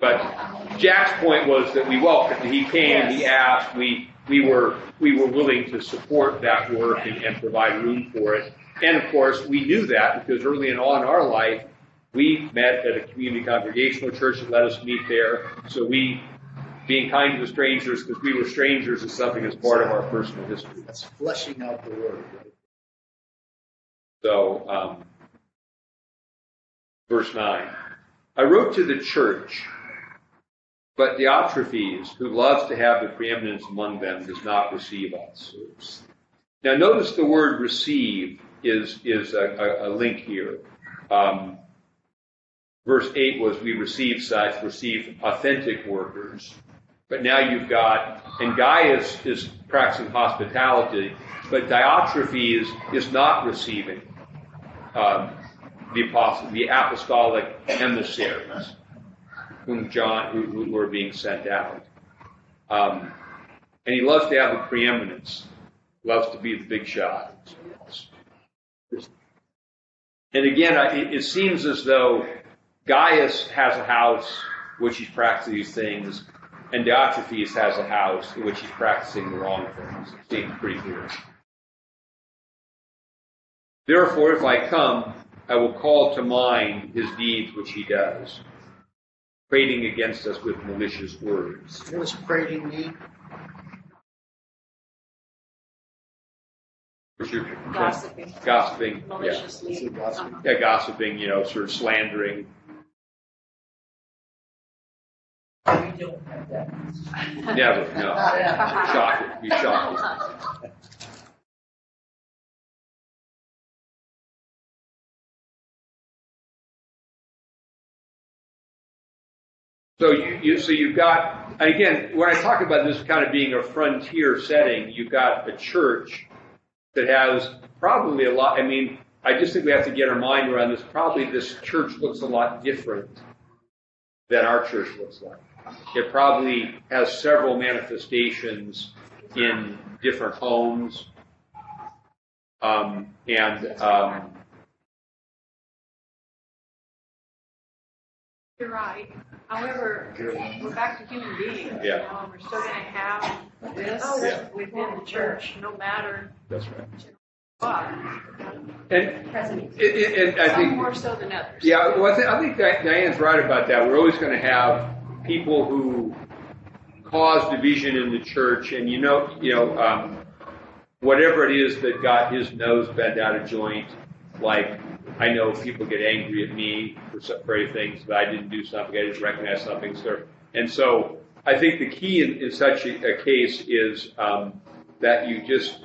But Jack's point was that we welcomed, he came, he asked, we, we were, we were willing to support that work and, and provide room for it. And of course, we knew that because early on in our life, we met at a community congregational church that let us meet there. So we, being kind to the strangers, because we were strangers, is something that's part of our personal history. That's fleshing out the word, right? So, um, verse 9. I wrote to the church, but Diotrephes, who loves to have the preeminence among them, does not receive us. Now, notice the word receive is, is a, a, a link here. Um, verse 8 was, We receive such, receive authentic workers. But now you've got, and Gaius is practicing hospitality, but Diotrephes is not receiving um, the apostle, the apostolic emissaries, whom John, who, who were being sent out. Um, and he loves to have the preeminence, loves to be the big shot. And again, it, it seems as though Gaius has a house which he's practicing these things, and Diotrephes has a house in which he's practicing the wrong things. It seems pretty clear. Therefore, if I come, I will call to mind his deeds which he does, prating against us with malicious words. What does prating mean? Gossiping. Gossiping, yeah. Maliciously. Is it? Uh-huh. Yeah, gossiping, you know, sort of slandering. We don't have that. Never, no. Shocking, be shocking. So you, you, so you've got, and again, when I talk about this kind of being a frontier setting, you've got a church that has probably a lot, I mean, I just think we have to get our mind around this. Probably this church looks a lot different than our church looks like. It probably has several manifestations in different homes. Um, and, um, You're right. However, we're back to human beings. you Yeah. know, and We're still gonna have this Yeah. within the church, no matter that's right. what. And, President. it, it, and I Some think, more so than others. yeah, well, I think, I think Diane's right about that. We're always going to have people who cause division in the church, and you know, you know, um, whatever it is that got his nose bent out of joint, like I know people get angry at me for things that I didn't do something, I didn't recognize something, so, and so I think the key in, in such a, a case is um, that you just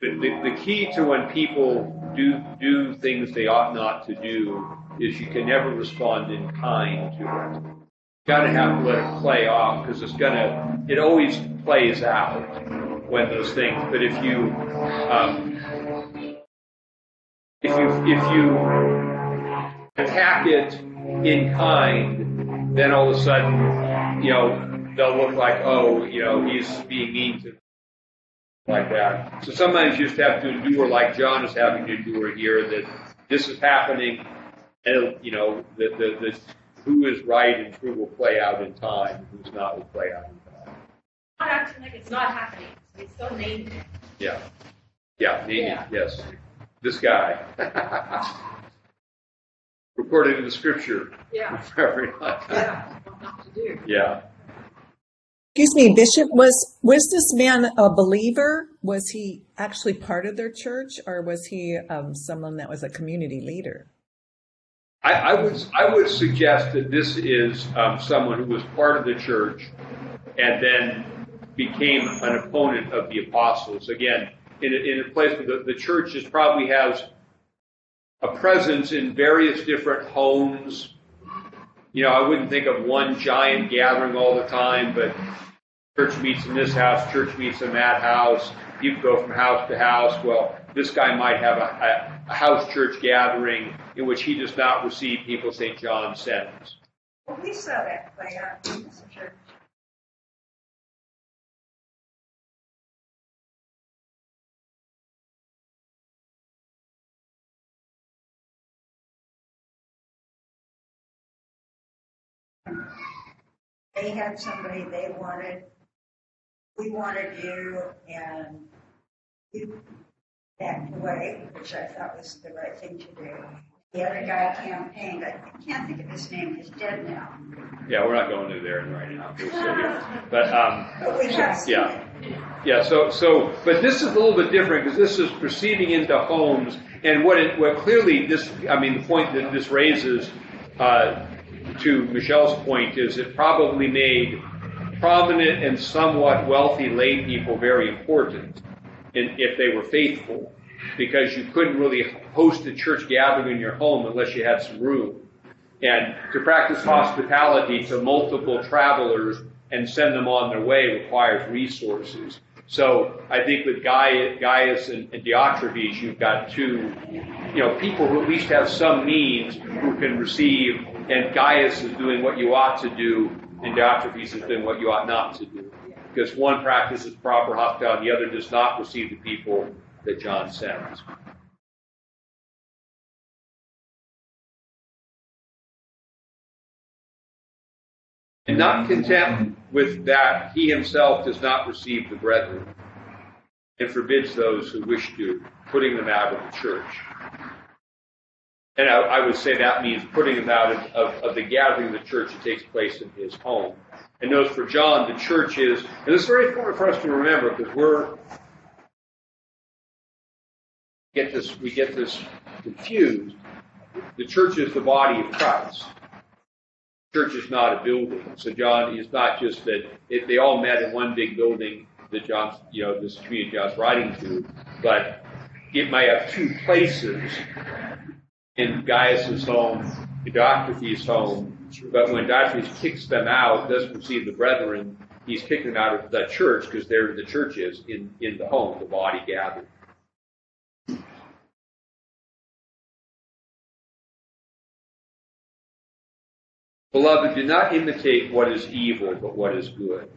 the, the, the key to when people do do things they ought not to do is you can never respond in kind to it. You got to have to let it play off because it's gonna it always plays out when those things. But if you um, you if you attack it in kind, then all of a sudden you know they'll look like oh you know he's being mean to like that. So sometimes you just have to endure, like John is having to endure here, that this is happening, and you know, the, the, the who is right and true will play out in time, who's not will play out in time. Not acting like it's not happening. We still named it. Yeah, yeah, maybe, Yeah. yes, this guy. Recorded in the scripture. Yeah, Very much. yeah, what not to do. Yeah. Excuse me, Bishop, was, was this man a believer? Was he actually part of their church or was he um, someone that was a community leader? I, I would I would suggest that this is um, someone who was part of the church and then became an opponent of the apostles. Again, in a, in a place where the, the church just probably has a presence in various different homes. You know, I wouldn't think of one giant gathering all the time, but church meets in this house, church meets in that house. You go from house to house. Well, this guy might have a, a, house church gathering in which he does not receive people St. John sends. Well, we saw that play out in this church. They had somebody they wanted, we wanted you, and you backed away, which I thought was the right thing to do. The other guy campaigned, I can't think of his name, he's dead now. Yeah, we're not going to there right now. We're still here. But, um, But we have Yeah. Yeah, so, so, but this is a little bit different because this is proceeding into homes and what it, what clearly this, I mean, the point that this raises, uh, to Michelle's point is it probably made prominent and somewhat wealthy lay people very important in, if they were faithful because you couldn't really host a church gathering in your home unless you had some room. And to practice hospitality to multiple travelers and send them on their way requires resources. So I think with Gaius and, and Diotrephes, you've got two, you know, people who at least have some means who can receive, and Gaius is doing what you ought to do, and Diotrephes is doing what you ought not to do. Because one practices proper hospitality, the other does not receive the people that John sends. And not content with that, he himself does not receive the brethren and forbids those who wish to, putting them out of the church. And I, I would say that means putting them out of, of, of the gathering of the church that takes place in his home. And notice for John, the church is, and it's very important for us to remember because we're get this we get this confused. The church is the body of Christ. Church is not a building. So John is not just that they all met in one big building that John's, you know, this community John's writing to, but it may have two places in Gaius's home, Diotrephes' home, but when Diotrephes kicks them out, doesn't receive the brethren, he's kicking them out of the church because there the church is in, in the home, the body gathered. Beloved, do not imitate what is evil, but what is good.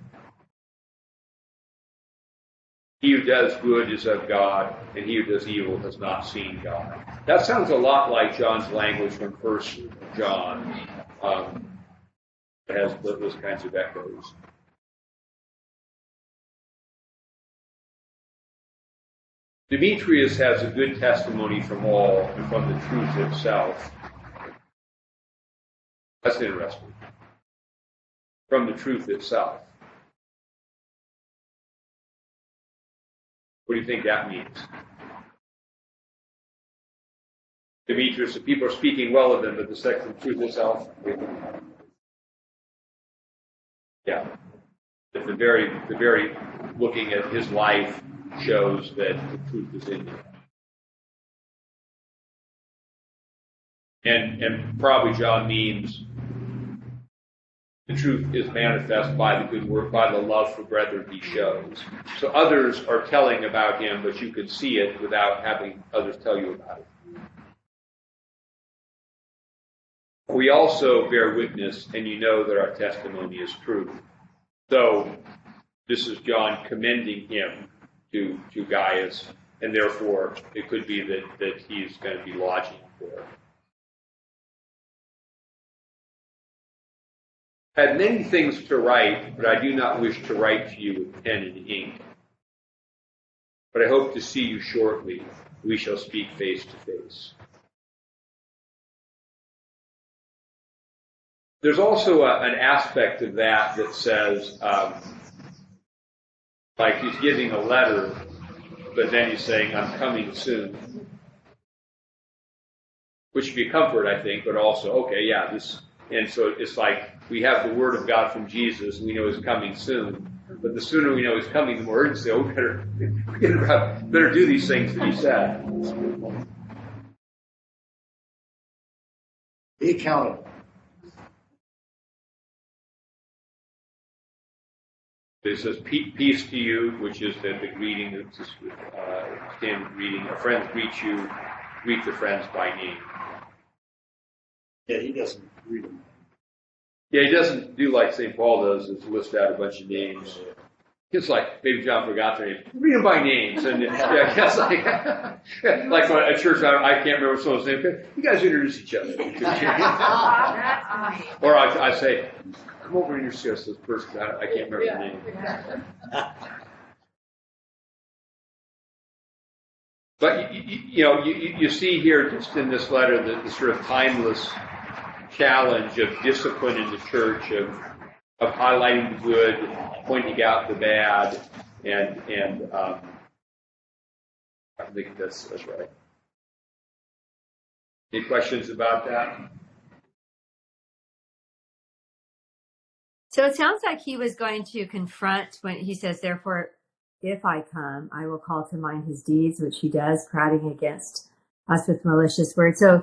He who does good is of God, and he who does evil has not seen God. That sounds a lot like John's language from First John. Um, it has those kinds of echoes. Demetrius has a good testimony from all and from the truth itself. That's interesting. From the truth itself. What do you think that means? Demetrius, people are speaking well of them, but the sex of truth itself. Yeah. But the very, the very looking at his life shows that the truth is in him. And and probably John means the truth is manifest by the good work, by the love for brethren he shows. So others are telling about him, but you can see it without having others tell you about it. We also bear witness, and you know that our testimony is true. So this is John commending him to, to Gaius, and therefore it could be that, that he's going to be lodging there. Had many things to write, but I do not wish to write to you with pen and ink. But I hope to see you shortly. We shall speak face to face. There's also a, an aspect of that that says, um, like he's giving a letter, but then he's saying, I'm coming soon. Which would be a comfort, I think, but also, okay, yeah, this, and so it's like we have the word of God from Jesus, we know He's coming soon. But the sooner we know He's coming, the more urgency. Oh, we better, we better, better do these things that He said. Be accountable. It says peace to you, which is the, the greeting, a uh, standard greeting. A friend greet you, greet the friends by name. Yeah, he doesn't greet them. Yeah, he doesn't do like St. Paul does, is list out a bunch of names. It's like maybe John forgot their name. Read them by names, and yeah, it's like like at church. I, I can't remember someone's name. You guys introduce each other. or I, I say, come over and introduce this person. I, I can't remember the name. But you, you, you know, you, you you see here just in this letter the sort of timeless challenge of discipline in the church, of of highlighting the good, pointing out the bad, and and um, I think that's that's right. Any questions about that? So it sounds like he was going to confront when he says, therefore, if I come, I will call to mind his deeds, which he does, crowding against us with malicious words. So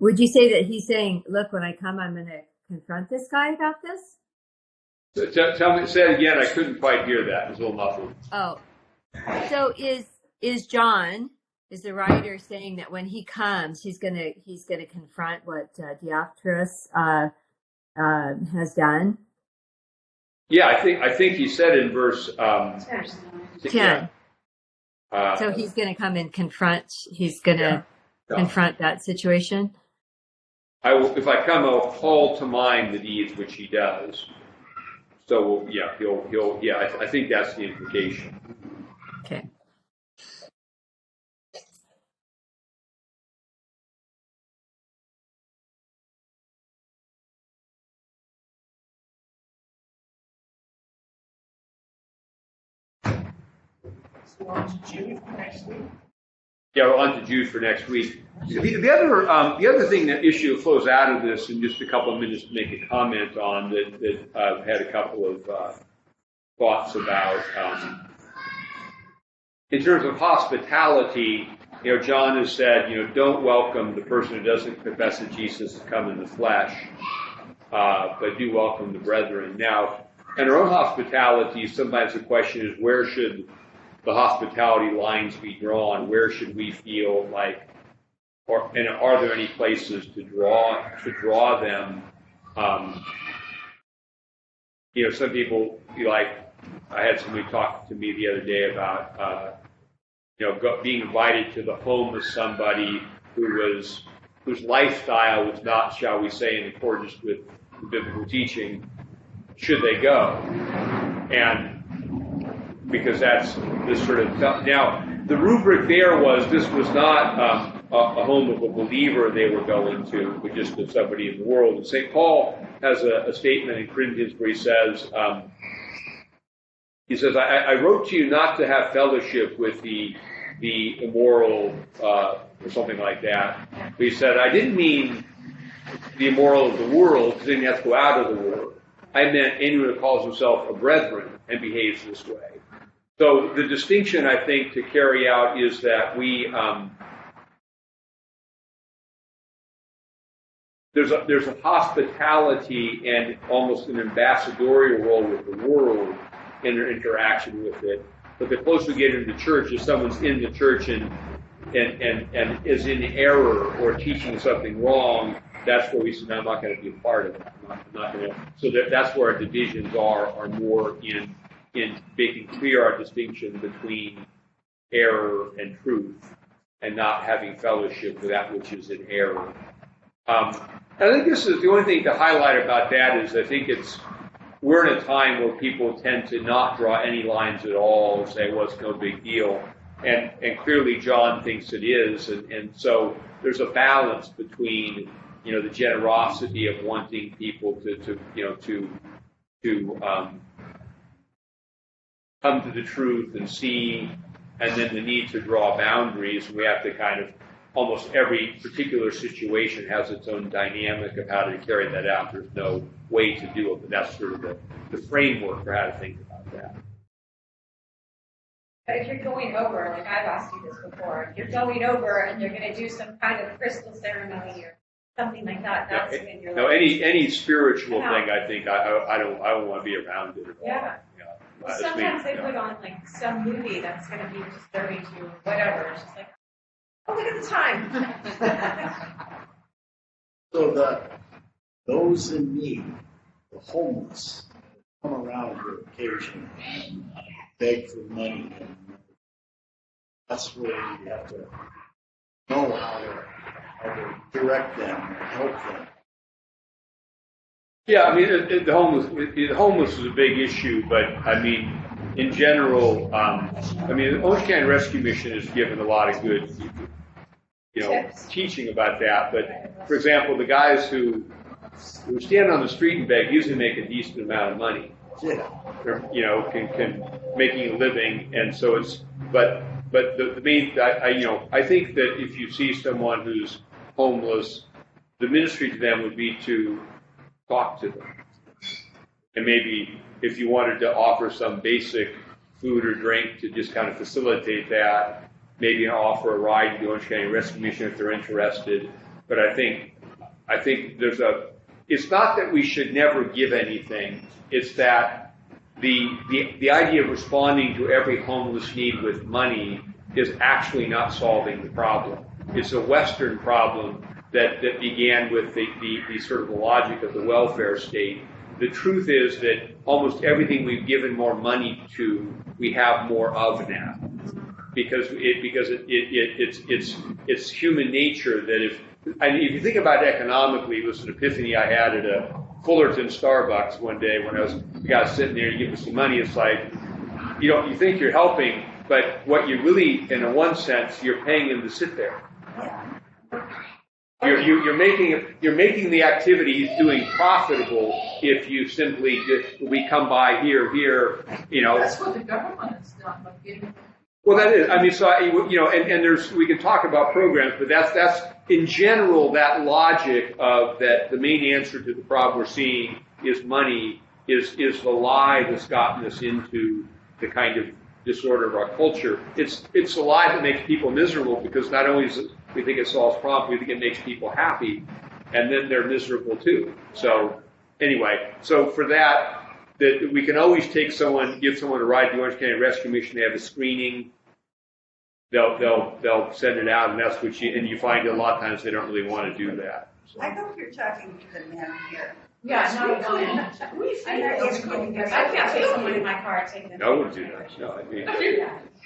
would you say that he's saying, look, when I come, I'm going to confront this guy about this? So, tell, tell me, say it again. I couldn't quite hear that. It was a little muffled. Oh, so is is John is the writer saying that when he comes, he's gonna he's gonna confront what uh, Diotrephes uh, uh, has done? Yeah, I think I think he said in verse um, Ten. uh, So he's gonna come and confront. He's gonna Yeah. confront that situation. I will, if I come, I'll call to mind the deeds which he does. So yeah, he'll he'll yeah. I, I think that's the implication. Okay. So um, on to Jude next week. Yeah, on to Jude for next week. The, the other, um, the other thing that issue flows out of this, in just a couple of minutes to make a comment on that, that I've had a couple of uh, thoughts about. Um, in terms of hospitality, you know, John has said, you know, don't welcome the person who doesn't confess that Jesus has come in the flesh, uh, but do welcome the brethren. Now, in our own hospitality, sometimes the question is, where should the hospitality lines be drawn? Where should we feel like, or and are there any places to draw to draw them? Um, you know, some people you like. I had somebody talk to me the other day about, uh, you know, go, being invited to the home of somebody who was whose lifestyle was not, shall we say, in accordance with biblical teaching. Should they go? And because that's this sort of now the rubric there was this was not um, a, a home of a believer they were going to, but just of somebody in the world. And St. Paul has a, a statement in Corinthians where he says, um, he says, I, I wrote to you not to have fellowship with the the immoral uh, or something like that. But he said, I didn't mean the immoral of the world, because then you have to go out of the world. I meant anyone who calls himself a brethren and behaves this way. So the distinction I think to carry out is that we um, there's a there's a hospitality and almost an ambassadorial role with the world in their interaction with it. But the closer we get into church, if someone's in the church and and, and, and is in error or teaching something wrong, that's where we say, no, I'm not going to be a part of it. I'm not, I'm not going to. So that, that's where our divisions are are more in in making clear our distinction between error and truth, and not having fellowship with that which is in error. Um, I think this is the only thing to highlight about that is I think it's we're in a time where people tend to not draw any lines at all and say, well, it's no big deal. And, and clearly John thinks it is. And, and so there's a balance between, you know, the generosity of wanting people to, to you know, to, to, um, come to the truth and see, and then the need to draw boundaries. We have to kind of, almost every particular situation has its own dynamic of how to carry that out. There's no way to do it, but that's sort of the, the framework for how to think about that. But if you're going over, like I've asked you this before, if you're going over and you're gonna do some kind of crystal ceremony or something like that, that's Yeah, when you're No, like. any any spiritual Yeah. thing, I think I, I, I don't I don't want to be around it at. Yeah. Me, sometimes they put on like some movie that's gonna be disturbing to you, or whatever, it's just like, oh, look at the time. So the, those in need, the homeless, come around for occasion, uh, beg for money. And uh, That's where you have to know how to, how to direct them, and help them. Yeah, I mean, it, it, the homeless, it, the homeless is a big issue, but I mean, in general, um, I mean, the Orange County Rescue Mission has given a lot of good, you know, Tips. teaching about that. But for example, the guys who who stand on the street and beg usually make a decent amount of money. Yeah. They're, you know, can can making a living, and so it's. But but the, the main, I, I you know, I think that if you see someone who's homeless, the ministry to them would be to talk to them. And maybe if you wanted to offer some basic food or drink to just kind of facilitate that, maybe offer a ride to the Orange County Rescue Mission if they're interested. But I think, I think there's a, it's not that we should never give anything. It's that the, the, the idea of responding to every homeless need with money is actually not solving the problem. It's a Western problem that, that began with the, the, the sort of the logic of the welfare state. The truth is that almost everything we've given more money to, we have more of now. Because it, because it, it, it, it's, it's, it's human nature that if, I mean, if you think about it economically, it was an epiphany I had at a Fullerton Starbucks one day when I was, the guy sitting there, you give me some money, it's like, you know, you think you're helping, but what you really, in a one sense, you're paying them to sit there. You're, you- you're making, you're making the activity he's doing profitable if you simply, just, we come by here, here, you know. That's what the government done, but giving Well, that is, I mean, so, you know, and, and there's, we can talk about programs, but that's, that's, in general, that logic of that the main answer to the problem we're seeing is money is, is the lie that's gotten us into the kind of disorder of our culture. It's, it's a lie that makes people miserable because not only is it, we think it solves problems, we think it makes people happy, and then they're miserable too. So, anyway, so for that, that we can always take someone, give someone a ride to the Orange County Rescue Mission. They have a screening. They'll they'll they'll send it out, and that's what you and you find a lot of times they don't really want to do that. So. I hope you're talking to the men here. Yeah, no, We no. couldn't, we I know figured it's those couldn't I can't take someone in my car taking them. I wouldn't do that. No, I mean,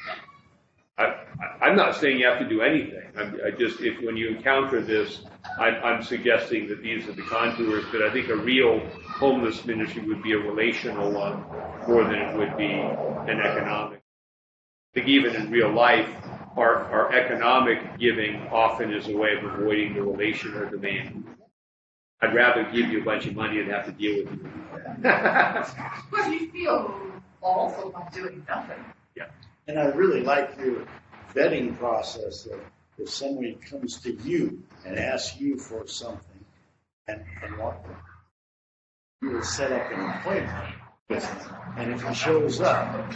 I, I, I'm not saying you have to do anything. I'm, I just if when you encounter this, I'm, I'm suggesting that these are the contours. But I think a real homeless ministry would be a relational one more than it would be an economic. I think even in real life, our, our economic giving often is a way of avoiding the relational demand. I'd rather give you a bunch of money than have to deal with you. But you feel awful about doing nothing. And I really like your vetting process that if somebody comes to you and asks you for something and, and what, you will set up an appointment with. And if he shows up,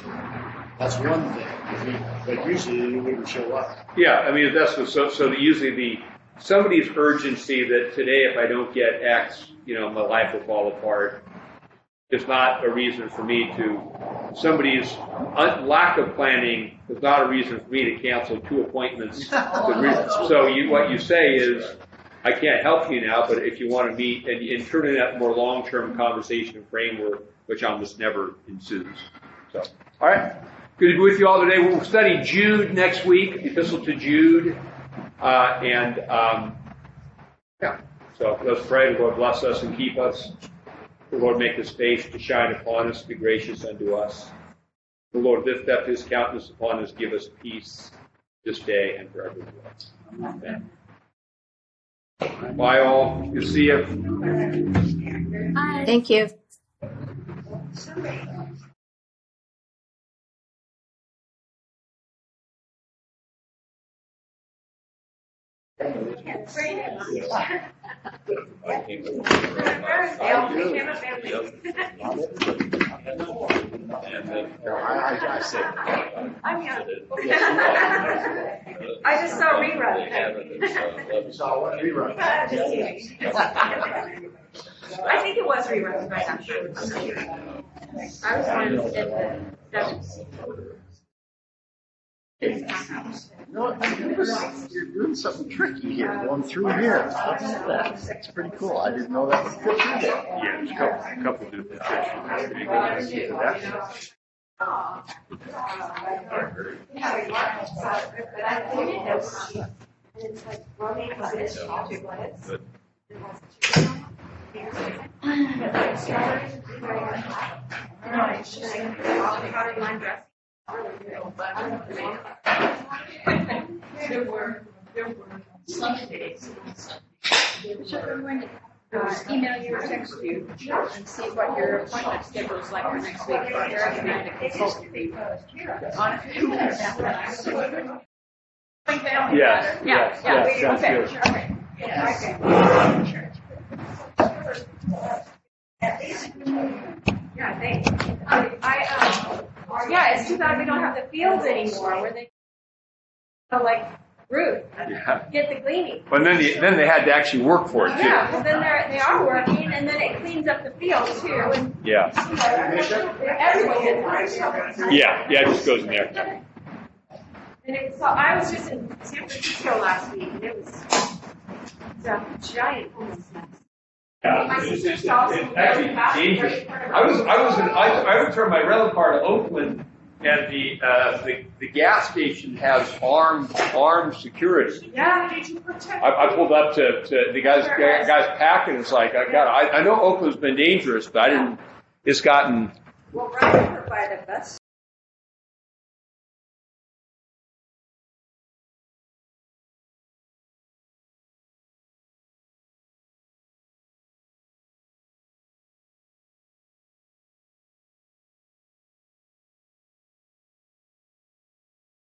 that's one thing. He, but usually he wouldn't show up. Yeah, I mean, that's what, so, so usually the, somebody's urgency that today if I don't get X, you know, my life will fall apart, is not a reason for me to, somebody's un, lack of planning is not a reason for me to cancel two appointments. So you, what you say is, I can't help you now, but if you want to meet, and, and turn in that more long-term conversation framework, which almost never ensues. So, all right. Good to be with you all today. We'll study Jude next week, the epistle to Jude. Uh, and, um, yeah, so let's pray. The Lord bless us and keep us. The Lord make his face to shine upon us, be gracious unto us. The Lord lift up his countenance upon us, give us peace this day and forevermore. Amen. Bye all. To see you. Thank you. I, just saw saw one rerun. I think it was reruns, but I'm not sure. I was the, No, you're, you're doing something tricky here, going through here. That's, that's, that's pretty cool. I didn't know that was good through there. Yeah, there's a couple, a couple different sections. There were, there were some days. I'm going to uh, email you or text you and see what your appointment schedule is like for next week I. On a after that. Yes, yes, yeah, yes, sounds good. Yeah, they, I, I, yeah, it's too bad we don't have the fields anymore where they, oh, like Ruth, Yeah. get the gleaning. But then, they- then they had to actually work for it too. Yeah, well then they're, they are working and then it cleans up the field too. And Yeah, Everyone it. yeah, yeah, it just goes in there. And it, so I was just in San Francisco last week and it was, it's a giant homeless mess. Yeah, My it's, sister's house is actually dangerous. right in front of I was. I was in, I, I returned my rental car to Oakland, and the, uh, the, the gas station has armed, armed security. Yeah, did you protect? I, I pulled up to, to the guys, guys packing, it's like, I got, I, I know Oakland's been dangerous, but I didn't, it's gotten, Well, right over by the bus